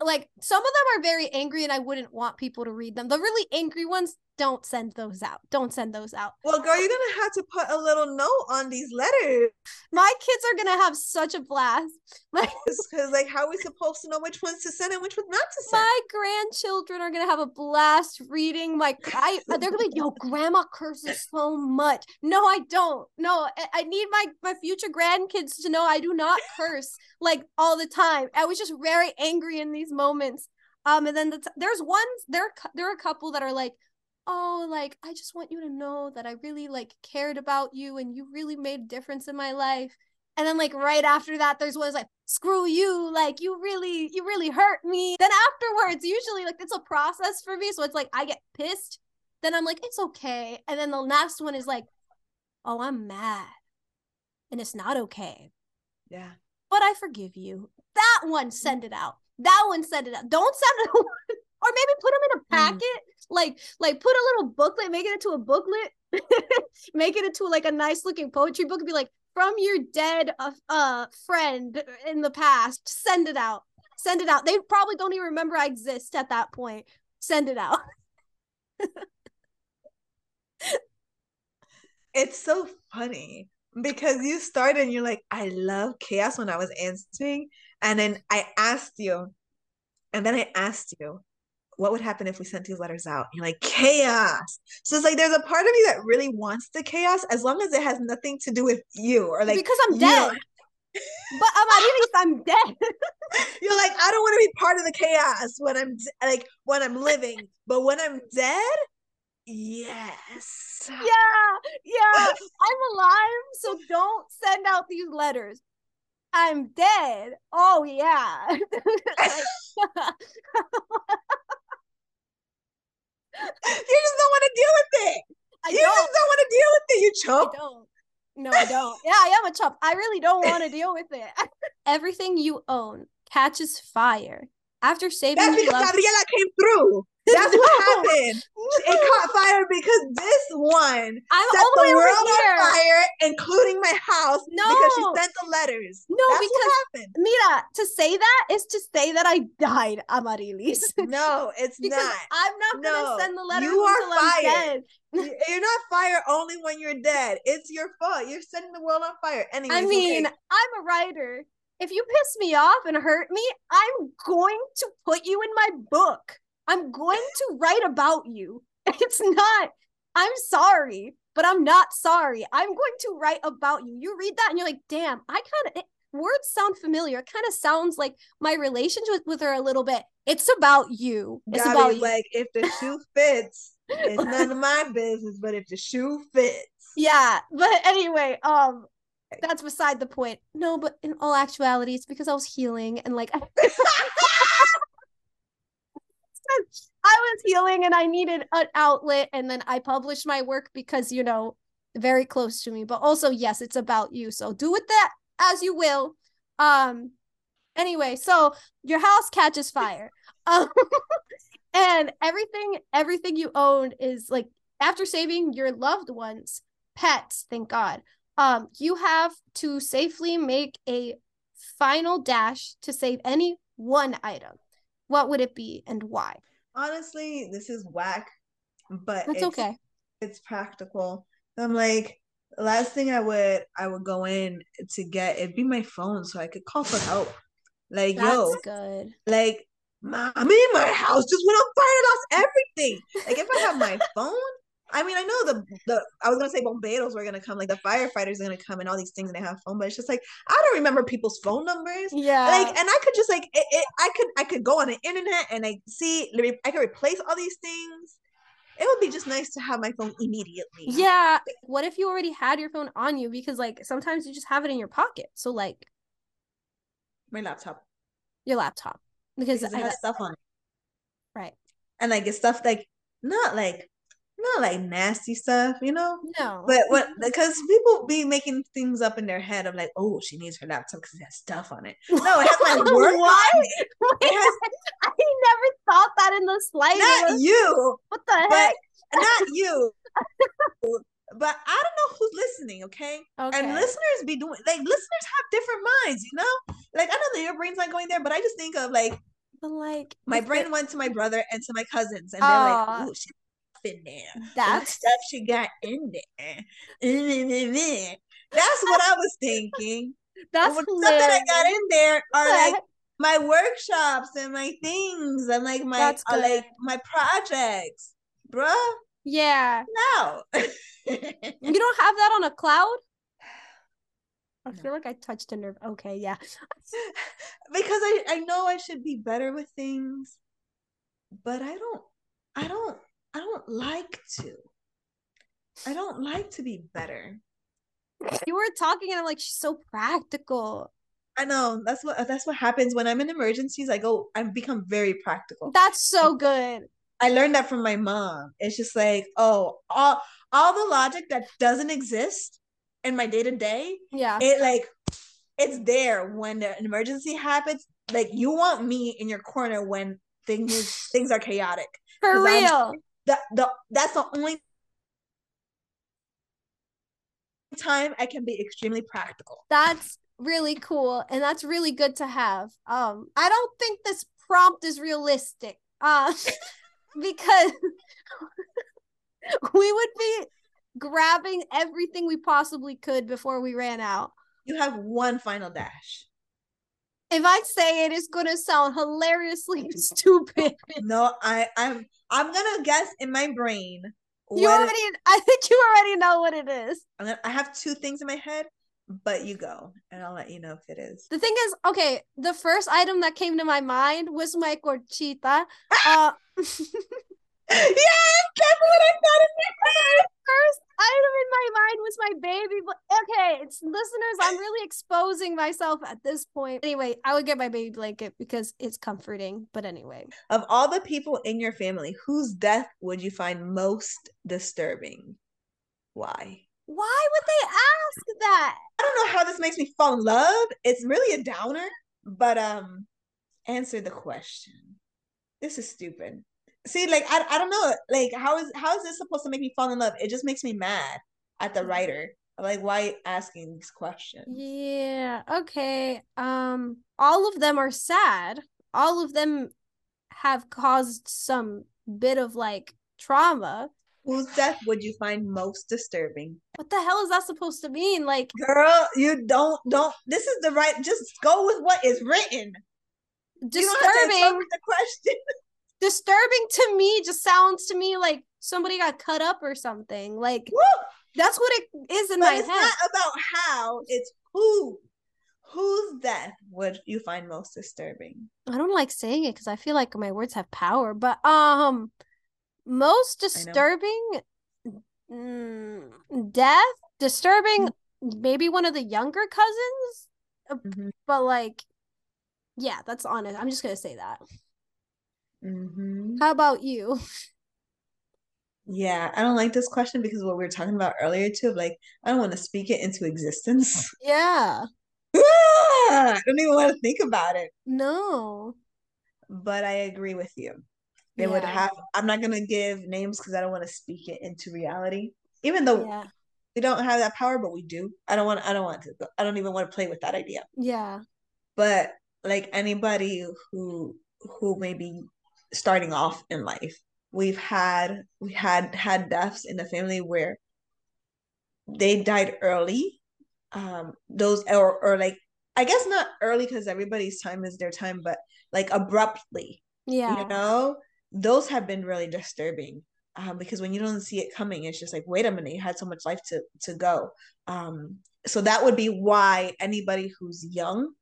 like some of them are very angry and I wouldn't want people to read them. The really angry ones, don't send those out. Don't send those out. Well, girl, you're gonna have to put a little note on these letters. My kids are gonna have such a blast. Because like how are we supposed to know which ones to send and which ones not to send? my grandchildren are gonna have a blast reading my I they're gonna be yo, grandma curses so much. No, I don't. No, I, I need my my future grandkids to know I do not curse like all the time. I was just very angry in these moments. Um, and then the t- there's one there there are a couple that are like, oh, like I just want you to know that I really like cared about you and you really made a difference in my life. And then like right after that, there's ones like, screw you, like you really, you really hurt me. Then afterwards, usually like it's a process for me. So it's like I get pissed. Then I'm like, it's okay. And then the next one is like, oh, I'm mad. And it's not okay. yeah. But I forgive you. That one, send it out. That one, send it out. Don't send it or maybe put them in a Mm. Like, like put a little booklet, make it into a booklet, make it into like a nice looking poetry book and be like, from your dead uh, uh friend in the past, send it out. Send it out. They probably don't even remember I exist at that point. Send it out. It's so funny because you started and you're like, I love chaos when I was answering. And then I asked you, and then I asked you, what would happen if we sent these letters out? You're like, chaos. So it's like there's a part of you that really wants the chaos as long as it has nothing to do with you or like because I'm dead. But Amarilis, I'm dead. You're like, I don't want to be part of the chaos when I'm d- like when I'm living, but when I'm dead, yes. yeah, yeah. I'm alive, so don't send out these letters. I'm dead. Oh yeah. Like, You just don't want to deal with it. I you don't. just don't want to deal with it. You I don't. No, I don't. Yeah, I am a chump. I really don't want to deal with it. Everything you own catches fire. After saving That's because love, Gabriela came through. That's what No. happened. It caught fire because this one I'm set the the world here. on fire, including my house, No, because she sent the letters. No, That's because- what happened. Mira, to say that is to say that I died, Amarilis. No, it's not. I'm not gonna send the letters you are fired. You- You're not fire only when you're dead. It's your fault. You're setting the world on fire. Anyways, I mean, okay. I'm a writer. If you piss me off and hurt me, I'm going to put you in my book. I'm going to write about you. It's not, I'm sorry, but I'm not sorry. I'm going to write about you. You read that and you're like, damn, I kind of, words sound familiar. It kind of sounds like my relationship with, with her a little bit. It's about you. It's about you. like, if the shoe fits, it's none of my business. But if the shoe fits, Yeah, but anyway, um, that's beside the point. No, but in all actuality, it's because I was healing and like I was healing and I needed an outlet, and then I published my work because you know, very close to me. But also, yes, it's about you. So do with that as you will. Um, anyway, so your house catches fire. Um, and everything, everything you own is like after saving your loved ones, pets, thank God. Um, you have to safely make a final dash to save any one item. What would it be and why? honestly, this is whack. But That's it's, okay. It's practical. I'm like, the last thing I would I would go in to get it'd be my phone so I could call for help. Like, That's yo, good. like mommy in my house just went on fire and lost everything. Like if I have my phone, I mean I know the the I was gonna say bomberos were gonna come, like the firefighters are gonna come and all these things and they have phone, but it's just like I don't remember people's phone numbers. Yeah. Like and I could just like it, it, I could I could go on the internet and I see I could replace all these things. It would be just nice to have my phone immediately. yeah. What if you already had your phone on you? Because like sometimes you just have it in your pocket. So like My laptop. your laptop. Because Because it I has stuff on it. right. And like it's stuff like not like not like nasty stuff, you know? No. But what because people be making things up in their head of like, oh, she needs her laptop because it has stuff on it. No, it has my work What? on it. It has I never thought that in the slightest. not you, what the heck? not you. But I don't know who's listening, okay? Okay. And listeners be doing like listeners have different minds, you know? Like I know that your brain's not going there, but I just think of like But like My brain it- went to my brother and to my cousins, and they're like, Aw. "Ooh, she's in there. That's stuff she got in there." That's what I was thinking. that's stuff that I got in there are like my workshops and my things and like my uh, like my projects, bruh. Yeah. No. You don't have that on a cloud? I No. feel like I touched a nerve. Okay, yeah. because I I know I should be better with things, but I don't I don't I don't like to. I don't like to be better. You were talking and I'm like, she's so practical. I know that's what that's what happens when I'm in emergencies. I go I become very practical. That's so good. I learned that from my mom. It's just like, oh, all all the logic that doesn't exist in my day to day, Yeah. it like it's there when an emergency happens. Like you want me in your corner when things things are chaotic. For 'cause I'm- real. That the that's the only time I can be extremely practical. That's really cool and that's really good to have. Um I don't think this prompt is realistic. Uh because we would be grabbing everything we possibly could before we ran out. You have one final dash. If I say it, it's gonna sound hilariously stupid. No, I I'm I'm gonna guess in my brain. You already, I think you already know what it is. I'm gonna, I have two things in my head, but you go, and I'll let you know if it is. The thing is, okay, the first item that came to my mind was my corchita. Uh, yes, that's what I thought in my head. first item in my mind was my baby. Okay, it's listeners. I'm really exposing myself at this point. Anyway, I would get my baby blanket because it's comforting. But anyway, Of all the people in your family, whose death would you find most disturbing? Why? why would they ask that? I don't know how this makes me fall in love. It's really a downer, but um, answer the question. This is stupid. See, like I, I don't know, like how is how is this supposed to make me fall in love? It just makes me mad at the writer. Like, why asking these questions? Yeah. Okay. Um, all of them are sad. All of them have caused some bit of like trauma. Whose death would you find most disturbing? What the hell is that supposed to mean? Like, Girl, you don't don't. This is the right. Just go with what is written. You don't have to disturbing. the question. disturbing to me just sounds to me like somebody got cut up or something. Like Woo! that's what it is in But my it's head. not about how. It's who. Whose death would you find most disturbing? I don't like saying it because I feel like my words have power, but um most disturbing mm, death, disturbing maybe one of the younger cousins, Mhm. but like yeah, that's honest. I'm just gonna say that. Mm-hmm. How about you? Yeah, I don't like this question because what we were talking about earlier too. Like, I don't want to speak it into existence. Yeah. Ah, I don't even want to think about it. No. But I agree with you. They would have. I'm not gonna give names because I don't want to speak it into reality. Even though Yeah. we don't have that power, but we do. I don't want. I don't want to. I don't even want to play with that idea. Yeah. But like anybody who who may be starting off in life, we've had we had had deaths in the family where they died early. Um, those or or like I guess not early because everybody's time is their time, but like abruptly, Yeah. you know, those have been really disturbing. Um, because when you don't see it coming, it's just like, wait a minute, you had so much life to to go. Um, so that would be why anybody who's young,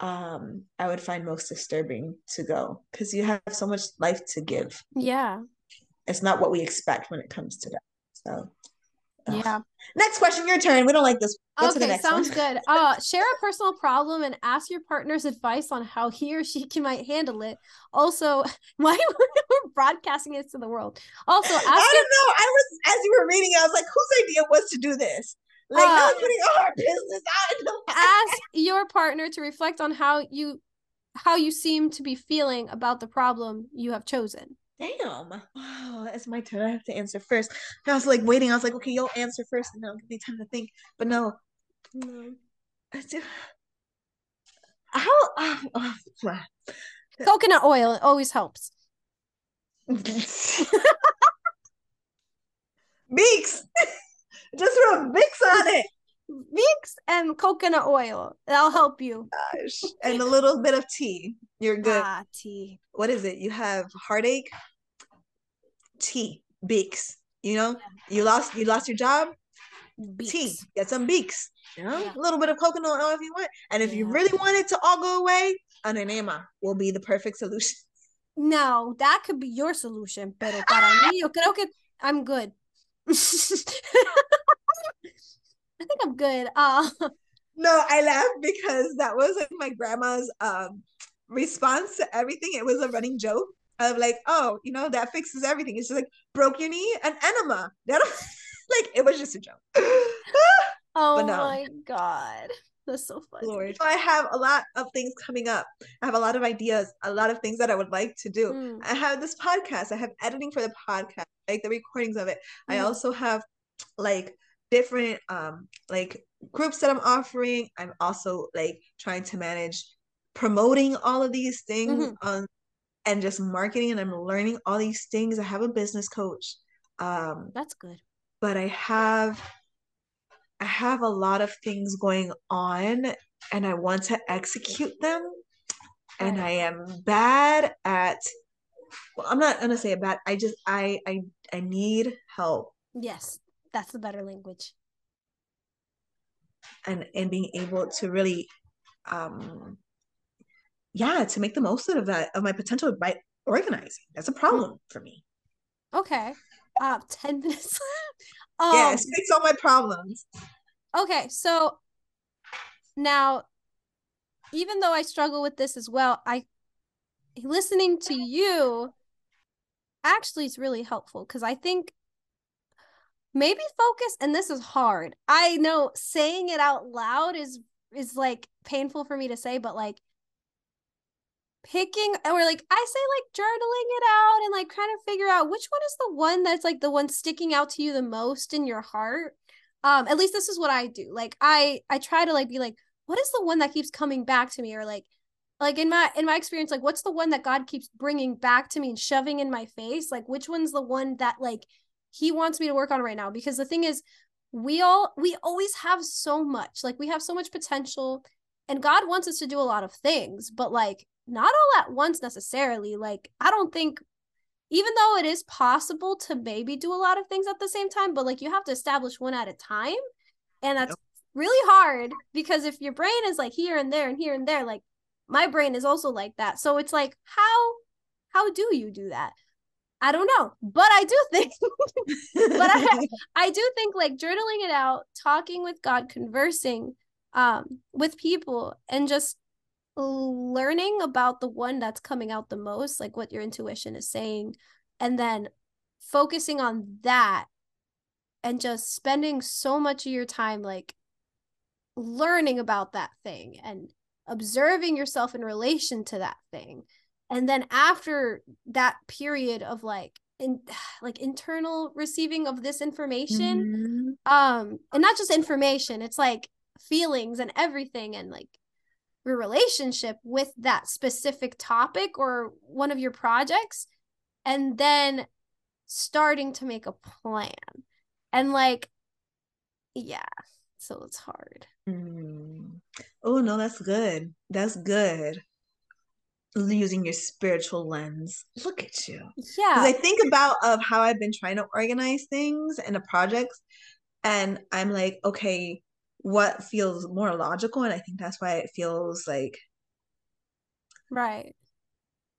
um, I would find most disturbing to go because you have so much life to give. Yeah. It's not what we expect when it comes to that. So. Yeah. Next question, your turn. We don't like this. Go to the Okay, sounds one. good. Uh, share a personal problem and ask your partner's advice on how he or she can might handle it. Also, why we're broadcasting this to the world. Also, I don't your know. I was as you were reading, I was like, whose idea was to do this? Like, Uh, no putting all our business out in the ask your partner to reflect on how you how you seem to be feeling about the problem you have chosen. Damn. Oh, it's my turn. I have to answer first. I was like waiting. I was like, okay, you'll answer first, and then I'll give me time to think. But no, mm-hmm. I do- uh, how? Uh, oh, oh, Coconut oil it always helps. Beaks. Just rub Vicks on it. Vicks and coconut oil. That'll help you. Gosh. And a little bit of tea. You're good. Ah, tea. What is it? You have heartache. Tea. Beaks. You know, you lost you lost your job. Beaks. Tea. Get some beaks. You know, Yeah. a little bit of coconut oil if you want. And if you really want it to all go away, an enema will be the perfect solution. No, that could be your solution, pero para mí, yo creo que I'm good. I think I'm good. Uh, No, I laughed because that was like my grandma's um response to everything. It was a running joke of like, oh, you know, that fixes everything. It's just like broke your knee, an enema. That like it was just a joke. oh no. my God. That's so funny. Lord. I have a lot of things coming up. I have a lot of ideas, a lot of things that I would like to do. Mm, I have this podcast. I have editing for the podcast, like the recordings of it. I Mhm. also have like different um like groups that I'm offering. I'm also like trying to manage promoting all of these things Mhm. on and just marketing and I'm learning all these things. I have a business coach. Um That's good. but I have I have a lot of things going on and I want to execute them and I am bad at well I'm not gonna say bad I just I I I need help Yes, that's the better language. and and being able to really um yeah to make the most out of that of my potential by organizing that's a problem for me Okay. Uh, 10 minutes. yeah um, it fix all my problems okay, so now, even though I struggle with this as well, I listening to you actually is really helpful because I think maybe focus, and this is hard. I know saying it out loud is is like painful for me to say, but like picking or like I say like journaling it out and like trying to figure out which one is the one that's like the one sticking out to you the most in your heart. Um, at least this is what I do. Like I I try to like be like, what is the one that keeps coming back to me or like like in my in my experience like what's the one that god keeps bringing back to me and shoving in my face like which one's the one that like he wants me to work on right now. Because the thing is we all we always have so much like we have so much potential and god wants us to do a lot of things but like not all at once necessarily. Like i don't think even though it is possible to maybe do a lot of things at the same time but like you have to establish one at a time and that's Yep. really hard because if your brain is like here and there and here and there like my brain is also like that. So it's like how how do you do that i don't know but i do think but I, I do think like journaling it out talking with god conversing um with people and just learning about the one that's coming out the most like what your intuition is saying and then focusing on that and just spending so much of your time like learning about that thing and observing yourself in relation to that thing and then after that period of like in like internal receiving of this information Mhm. um and not just information it's like feelings and everything and like your relationship with that specific topic or one of your projects and then starting to make a plan and like yeah so it's hard Mm. Oh no, that's good. That's good. Using your spiritual lens. Look at you. Yeah. Because yeah I think about of how I've been trying to organize things and the projects, and I'm like, okay, what feels more logical? And I think that's why it feels like right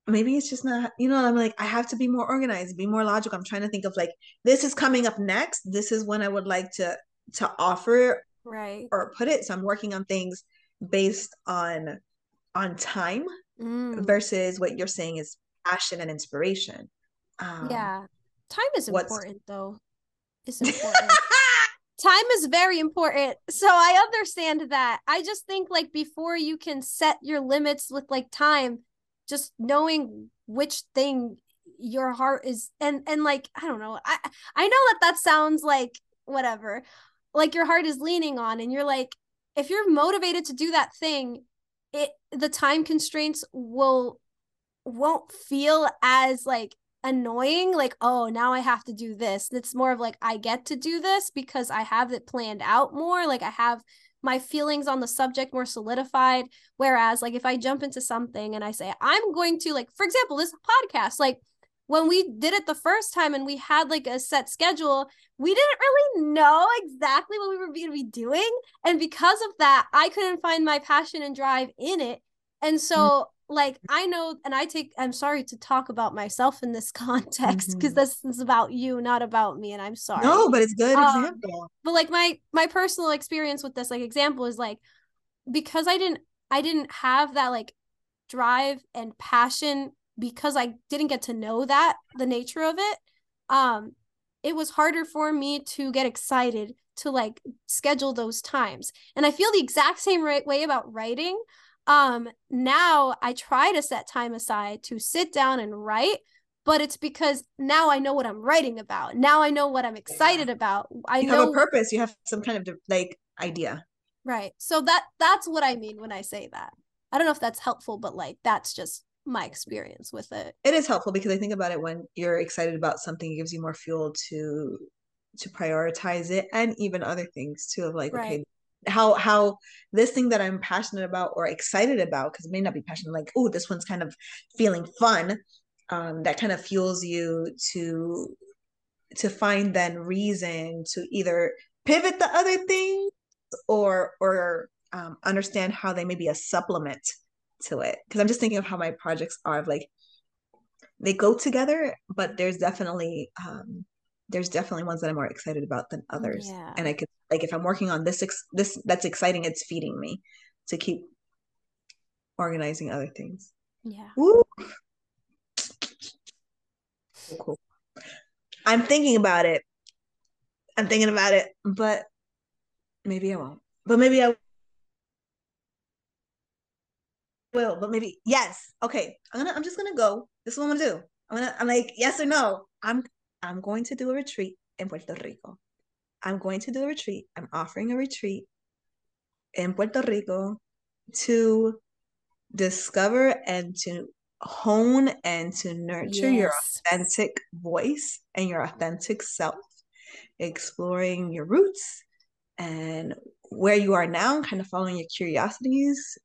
maybe it's just not, you know, I'm like, I have to be more organized, be more logical. I'm trying to think of like, this is coming up next. This is when I would like to to offer right or put it. So I'm working on things based on on time Mm, versus what you're saying is passion and inspiration. Um, yeah. Time is important though. It's important. Time is very important. So i understand that. I just think like before you can set your limits with like time just knowing which thing your heart is and and like i don't know. I i know that that sounds like whatever like your heart is leaning on and you're like if you're motivated to do that thing the time constraints will won't feel as like annoying like oh now i have to do this. It's more of like i get to do this because i have it planned out more like i have my feelings on the subject more solidified. Whereas like if i jump into something and i say i'm going to like for example this podcast like when we did it the first time and we had like a set schedule we didn't really know exactly what we were going to be doing and because of that i couldn't find my passion and drive in it and so mm-hmm like I know, and I take, I'm sorry to talk about myself in this context because mm-hmm. this is about you, not about me, and I'm sorry. No, but it's good um, example. But like my my personal experience with this, like example is like because I didn't I didn't have that like drive and passion because I didn't get to know that the nature of it. Um, it was harder for me to get excited to like schedule those times, and I feel the exact same right way about writing. Um now i try to set time aside to sit down and write but it's because now i know what i'm writing about. Now i know what i'm excited about. I you know have a purpose. You have some kind of like idea. Right. So that that's what i mean when i say that. I don't know if that's helpful but like that's just my experience with it it is helpful because i think about it when you're excited about something it gives you more fuel to to prioritize it and even other things too of like right. okay how how this thing that I'm passionate about or excited about, because it may not be passionate, like, oh, this one's kind of feeling fun. Um, that kind of fuels you to to find then reason to either pivot the other things or or um, understand how they may be a supplement to it. Because I'm just thinking of how my projects are of like they go together, but there's definitely um, there's definitely ones that I'm more excited about than others. Yeah. And I could like if I'm working on this ex- this that's exciting, it's feeding me to keep organizing other things. Yeah. Ooh. Cool. I'm thinking about it. I'm thinking about it, but maybe I won't. But maybe I will. But maybe yes. Okay. I'm gonna. I'm just gonna go. This is what I'm gonna do. I'm gonna. I'm like yes or no. I'm I'm going to do a retreat in Puerto Rico. I'm going to do a retreat. I'm offering a retreat in Puerto Rico to discover and to hone and to nurture yes. your authentic voice and your authentic self, exploring your roots and where you are now, kind of following your curiosities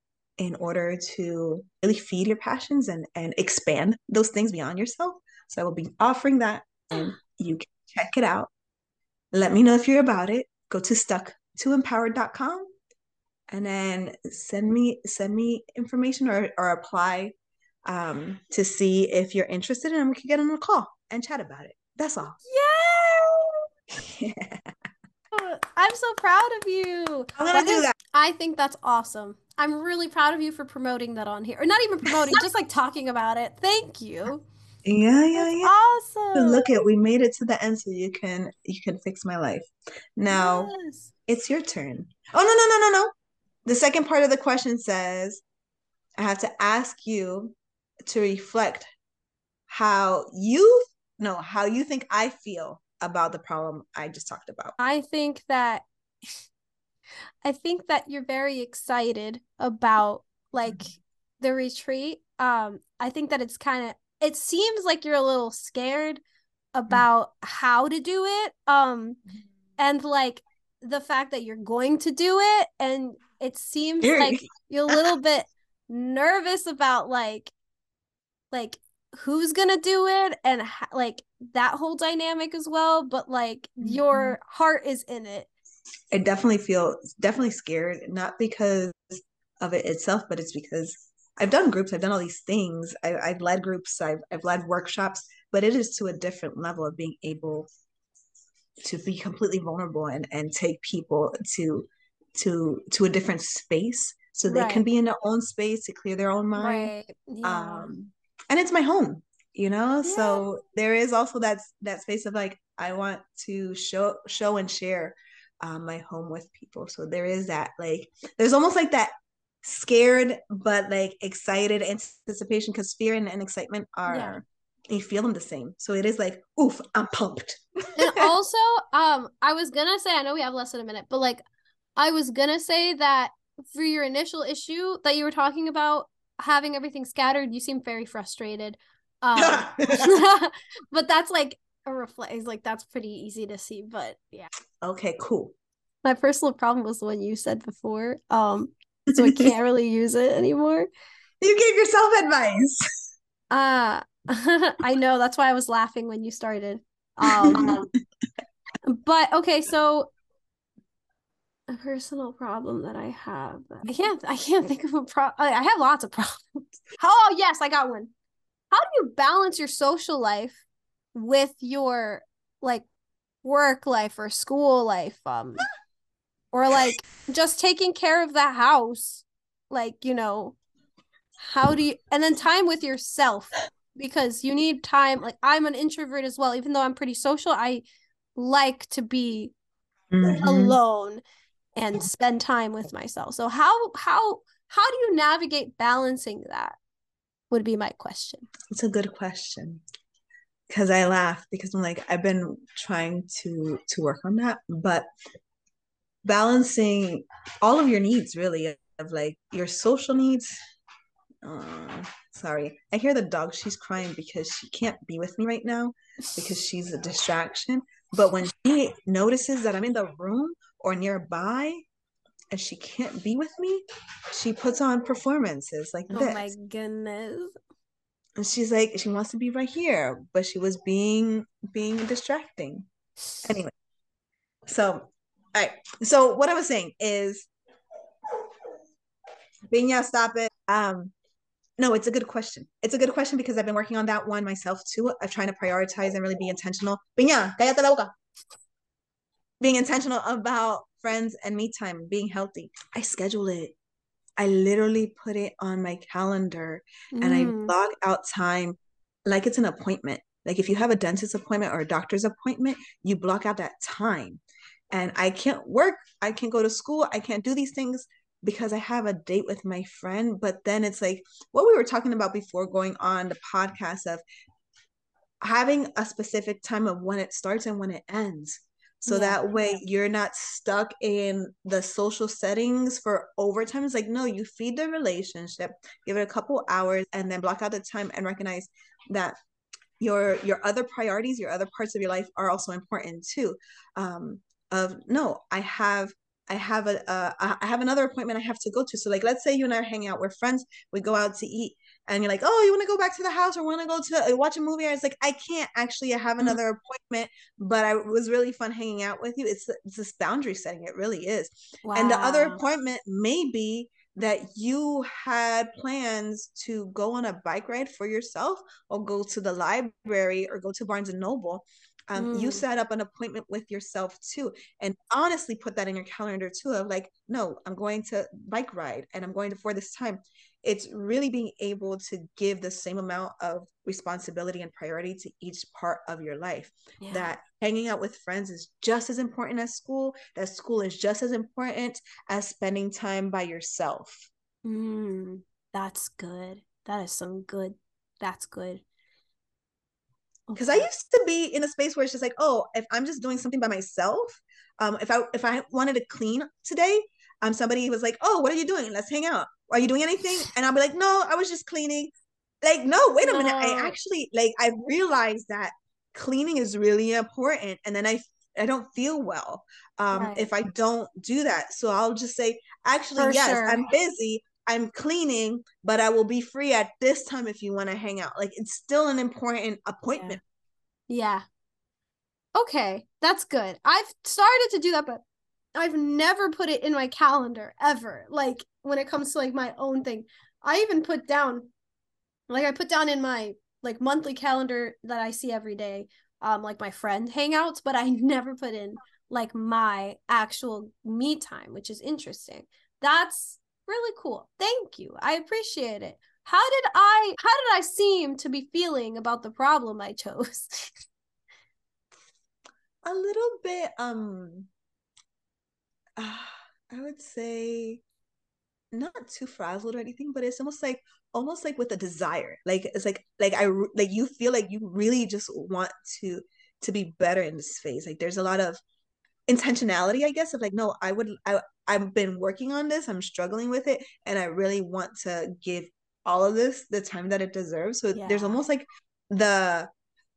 in order to really feed your passions and, and expand those things beyond yourself. So I will be offering that and you can check it out. Let me know if you're about it. Go to stuck to empowered.com and then send me send me information or, or apply um, to see if you're interested and we can get on a call and chat about it. That's all. Yay! yeah. I'm so proud of you. I'm gonna that do is, that. I think that's awesome. I'm really proud of you for promoting that on here. Or not even promoting, just like talking about it. Thank you. Yeah, yeah, That's yeah. Awesome. Look at we made it to the end so you can you can fix my life. Now yes. it's your turn. Oh no, no, no, no, no. The second part of the question says I have to ask you to reflect how you no, how you think I feel about the problem I just talked about. I think that I think that you're very excited about like mm-hmm. the retreat. Um I think that it's kind of it seems like you're a little scared about mm-hmm. how to do it um and like the fact that you're going to do it and it seems Scary. like you're a little bit nervous about like like who's gonna do it and like that whole dynamic as well but like mm-hmm. your heart is in it i definitely feel definitely scared not because of it itself but it's because I've done groups, I've done all these things. I, have led groups, I've, I've led workshops, but it is to a different level of being able to be completely vulnerable and, and take people to to to a different space so they right. can be in their own space to clear their own mind. Right. Yeah. Um, and it's my home, you know. Yeah. So there is also that that space of like I want to show show and share um, my home with people. So there is that like there's almost like that scared but like excited anticipation because fear and, and excitement are yeah. you feel them the same so it is like oof i'm pumped and also um i was gonna say i know we have less than a minute but like i was gonna say that for your initial issue that you were talking about having everything scattered, you seem very frustrated. Um, but that's like a reflex. Like that's pretty easy to see. But yeah. Okay, cool. My personal problem was the one you said before. Um, so I can't really use it anymore. You gave yourself advice. Uh I know that's why I was laughing when you started. Um but okay, so a personal problem that I have. I can't I can't think of a problem. I have lots of problems. Oh yes, I got one. How do you balance your social life with your like work life or school life? Um or like just taking care of the house. Like, you know, how do you and then time with yourself because you need time like i'm an introvert as well even though i'm pretty social i like to be mm-hmm. alone and spend time with myself so how how how do you navigate balancing that would be my question it's a good question because i laugh because i'm like i've been trying to to work on that but balancing all of your needs really of like your social needs uh, sorry. I hear the dog. She's crying because she can't be with me right now because she's a distraction. But when she notices that I'm in the room or nearby and she can't be with me, she puts on performances like this. Oh my goodness. And she's like, she wants to be right here, but she was being being distracting. Anyway. So all right. So what I was saying is Piña, stop it. Um, no, it's a good question. It's a good question because I've been working on that one myself too, of trying to prioritize and really be intentional. Piña, cállate la boca. Being intentional about friends and me time, being healthy. I schedule it. I literally put it on my calendar mm. and I mm. block out time like it's an appointment. Like if you have a dentist appointment or a doctor's appointment, you block out that time. And I can't work, I can't go to school, I can't do these things because I have a date with my friend. But then it's like what we were talking about before going on the podcast of having a specific time of when it starts and when it ends. So yeah. that way you're not stuck in the social settings for overtime. It's like, no, you feed the relationship, give it a couple hours, and then block out the time and recognize that your your other priorities, your other parts of your life are also important too. Um, of no, I have I have a uh, I have another appointment I have to go to. So like, let's say you and I are hanging out, we're friends, we go out to eat, and you're like, oh, you want to go back to the house or want to go to uh, watch a movie? I was like, I can't actually. I have mm-hmm. another mm-hmm. appointment, but I was really fun hanging out with you. It's it's this boundary setting. It really is. Wow. And the other appointment may be that you had plans to go on a bike ride for yourself or go to the library or go to Barnes and Noble um, mm. you set up an appointment with yourself too and honestly put that in your calendar too of like no i'm going to bike ride and i'm going to for this time. It's really being able to give the same amount of responsibility and priority to each part of your life. Yeah. that hanging out with friends is just as important as school that school is just as important as spending time by yourself. Mm, that's good. That is some good that's good because I used to be in a space where it's just like, oh, if I'm just doing something by myself, um, if I if I wanted to clean today, um, somebody was like, oh, what are you doing? Let's hang out. Are you doing anything? And I'll be like, no, I was just cleaning. Like, no, wait a no. minute. I actually like I realized that cleaning is really important, and then I I don't feel well um, right. if I don't do that. So I'll just say, actually, For yes, sure. I'm busy. I'm cleaning, but I will be free at this time if you want to hang out. Like it's still an important appointment. Yeah. yeah. Okay, that's good. I've started to do that, but I've never put it in my calendar ever. Like when it comes to like my own thing. I even put down like I put down in my like monthly calendar that I see every day, um, like my friend hangouts, but I never put in like my actual me time, which is interesting. That's really cool. Thank you. I appreciate it. How did I how did I seem to be feeling about the problem I chose? a little bit um uh, I would say not too frazzled or anything, but it's almost like almost like with a desire. Like it's like like I like you feel like you really just want to to be better in this phase. Like there's a lot of intentionality, I guess, of like, no, I would I I've been working on this, I'm struggling with it, and I really want to give all of this the time that it deserves. So there's almost like the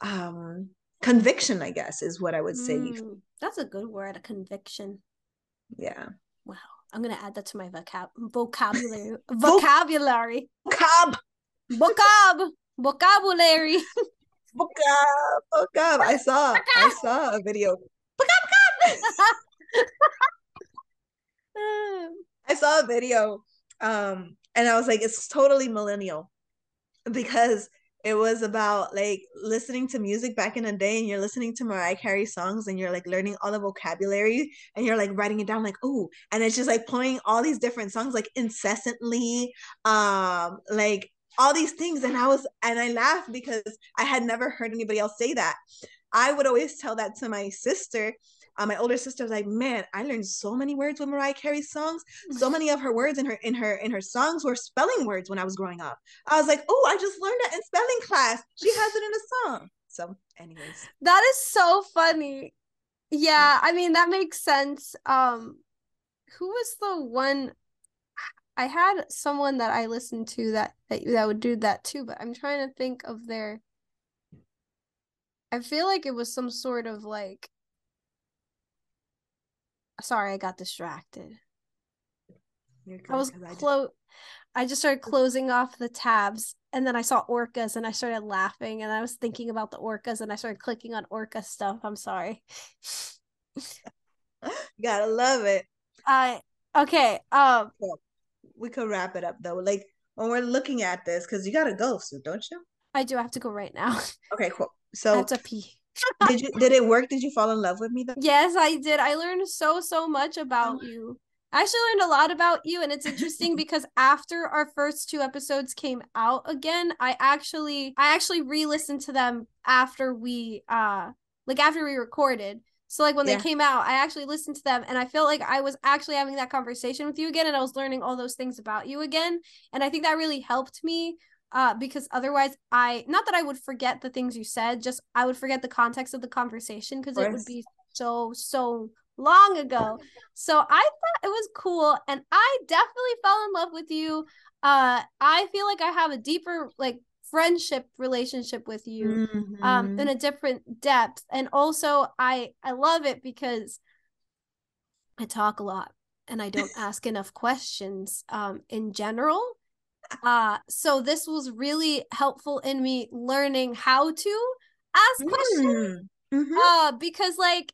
um conviction, I guess, is what I would say. Mm, that's a good word, a conviction. Yeah. Wow. I'm gonna add that to my vocab vocabulary. vocabulary. Vocab, Vocab. Vocabulary. vocab, vocab. I saw, I saw a video. I saw a video, um, and I was like, it's totally millennial because it was about like listening to music back in the day, and you're listening to Mariah Carey songs, and you're like learning all the vocabulary, and you're like writing it down, like oh, and it's just like playing all these different songs like incessantly, um, like all these things, and I was, and I laughed because I had never heard anybody else say that. I would always tell that to my sister. Uh, my older sister was like, "Man, I learned so many words with Mariah Carey's songs. So many of her words in her in her in her songs were spelling words when I was growing up. I was like, oh, I just learned that in spelling class. She has it in a song. So, anyways, That is so funny. Yeah, I mean that makes sense. Um who was the one I had someone that I listened to that that, that would do that too, but I'm trying to think of their I feel like it was some sort of like sorry, I got distracted. you're I was close. I just- I started closing off the tabs and then I saw orcas and I started laughing and I was thinking about the orcas and I started clicking on orca stuff. I'm sorry. gotta love it. I okay. Um We could wrap it up though. Like when we're looking at this, because you gotta go, so don't you? I do have to go right now. Okay, cool. So have to pee. Did you did it work? Did you fall in love with me though? Yes, I did. I learned so so much about you. I actually learned a lot about you and it's interesting because after our first two episodes came out again, I actually I actually re-listened to them after we uh like after we recorded. So like when Yeah. they came out, I actually listened to them and I felt like I was actually having that conversation with you again and I was learning all those things about you again. And I think that really helped me uh because otherwise I not that I would forget the things you said, just I would forget the context of the conversation because it would be so so long ago. So I thought it was cool and I definitely fell in love with you. Uh I feel like I have a deeper like friendship relationship with you um Mhm. in a different depth and also I I love it because I talk a lot and I don't ask enough questions um in general. Uh so this was really helpful in me learning how to ask questions Mm. Mhm. uh because like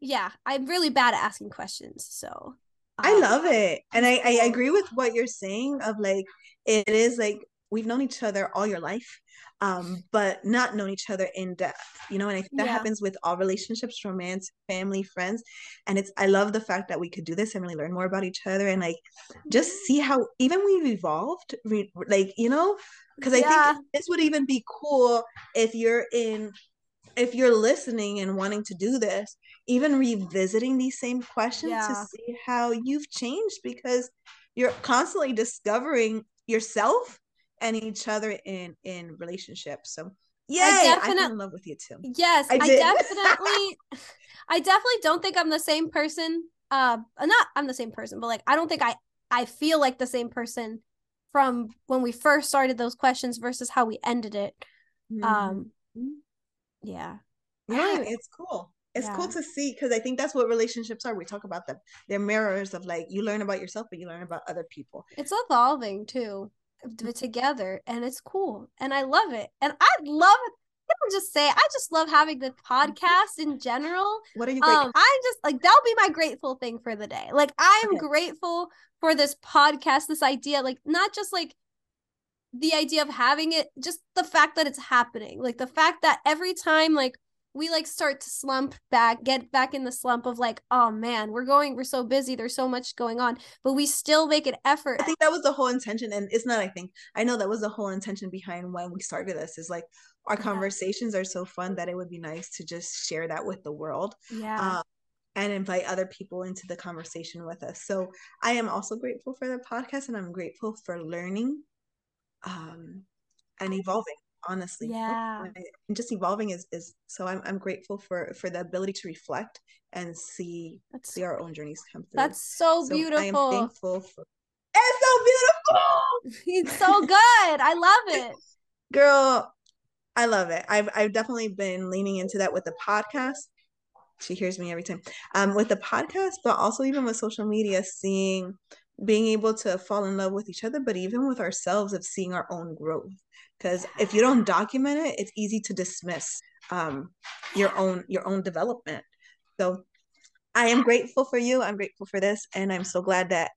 yeah, I'm really bad at asking questions. So I um, love it. And I, I agree with what you're saying of like it is like we've known each other all your life, um, but not known each other in depth, you know, and I think that Yeah. happens with all relationships, romance, family, friends. And it's I love the fact that we could do this and really learn more about each other and like just Mm-hmm. see how even we've evolved, re- like, you know, because I Yeah. think this would even be cool if you're in if you're listening and wanting to do this, even revisiting these same questions to see how you've changed because you're constantly discovering yourself and each other in in relationships. So yeah, I'm in love with you too. Yes, I I, definitely I definitely don't think I'm the same person. Uh not I'm the same person, but like I don't think I I feel like the same person from when we first started those questions versus how we ended it. Um Mhm. yeah. yeah, anyway. it's cool. It's cool to see because I think that's what relationships are. We talk about them. They're mirrors of like you learn about yourself, but you learn about other people. It's evolving too together and it's cool and I love it. And I love it. I just say I just love having the podcast in general. What are you grateful? Um, I'm just like that'll be my grateful thing for the day. Like I am Okay. grateful for this podcast, this idea, like not just like the idea of having it, just the fact that it's happening. Like the fact that every time like we like start to slump back, get back in the slump of like, oh man, we're going, we're so busy, there's so much going on, but we still make an effort. I think that was the whole intention, and it's not. I think I know that was the whole intention behind when we started this. Is like our Yeah. conversations are so fun that it would be nice to just share that with the world, Yeah. um, and invite other people into the conversation with us. So I am also grateful for the podcast, and I'm grateful for learning, um, and evolving. Honestly, Yeah. and just evolving is is so. I'm I'm grateful for for the ability to reflect and see That's see our own journeys come through. that's so, So I am beautiful. thankful for. It's so beautiful. It's so good. I love it. Girl, I love it. I've I've definitely been leaning into that with the podcast. She hears me every time. Um, with the podcast, but also even with social media, seeing being able to fall in love with each other, but even with ourselves of seeing our own growth. Because if you don't document it, it's easy to dismiss um your own your own development. So I am grateful for you. I'm grateful for this, and I'm so glad that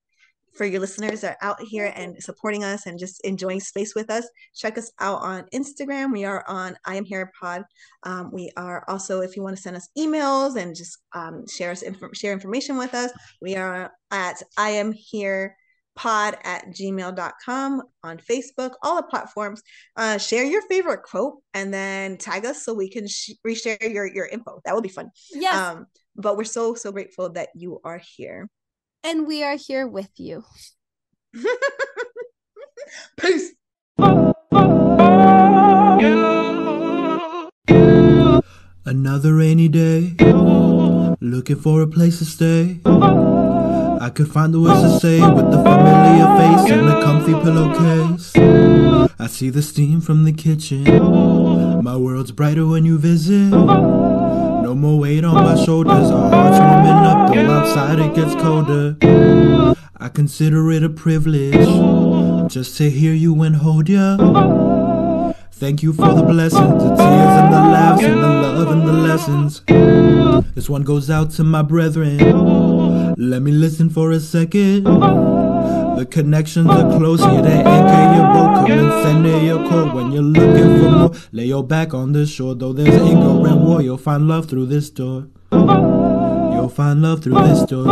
for your listeners are out here and supporting us and just enjoying space with us. Check us out on Instagram. We are on I am here pod. Um, we are also, if you want to send us emails and just um, share us inf- share information with us, we are at I am here pod at gmail.com on facebook all the platforms. Uh, share your favorite quote and then tag us so we can sh- reshare your your info. That would be fun. Yeah um but we're so so grateful that you are here. And we are here with you. peace. Another rainy day, looking for a place to stay. I could find the words to say with the familiar face and a comfy pillowcase. I see the steam from the kitchen. My world's brighter when you visit. No more weight on my shoulders. Our hearts warming up, though outside it gets colder. I consider it a privilege just to hear you and hold you. Thank you for the blessings, the tears and the laughs and the love and the lessons. This one goes out to my brethren. Let me listen for a second. The connections are close, here they anchor your boat. Come and send your quote when you're looking for more. Lay your back on the shore, though there's anger and war. You'll find love through this door. You'll find love through this door.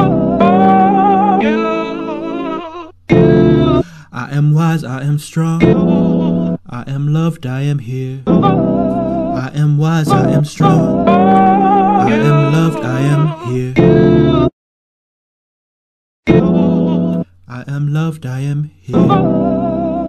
I am wise, I am strong. I am loved, I am here. I am wise, I am strong. I am loved, I am here. I am loved, I am here.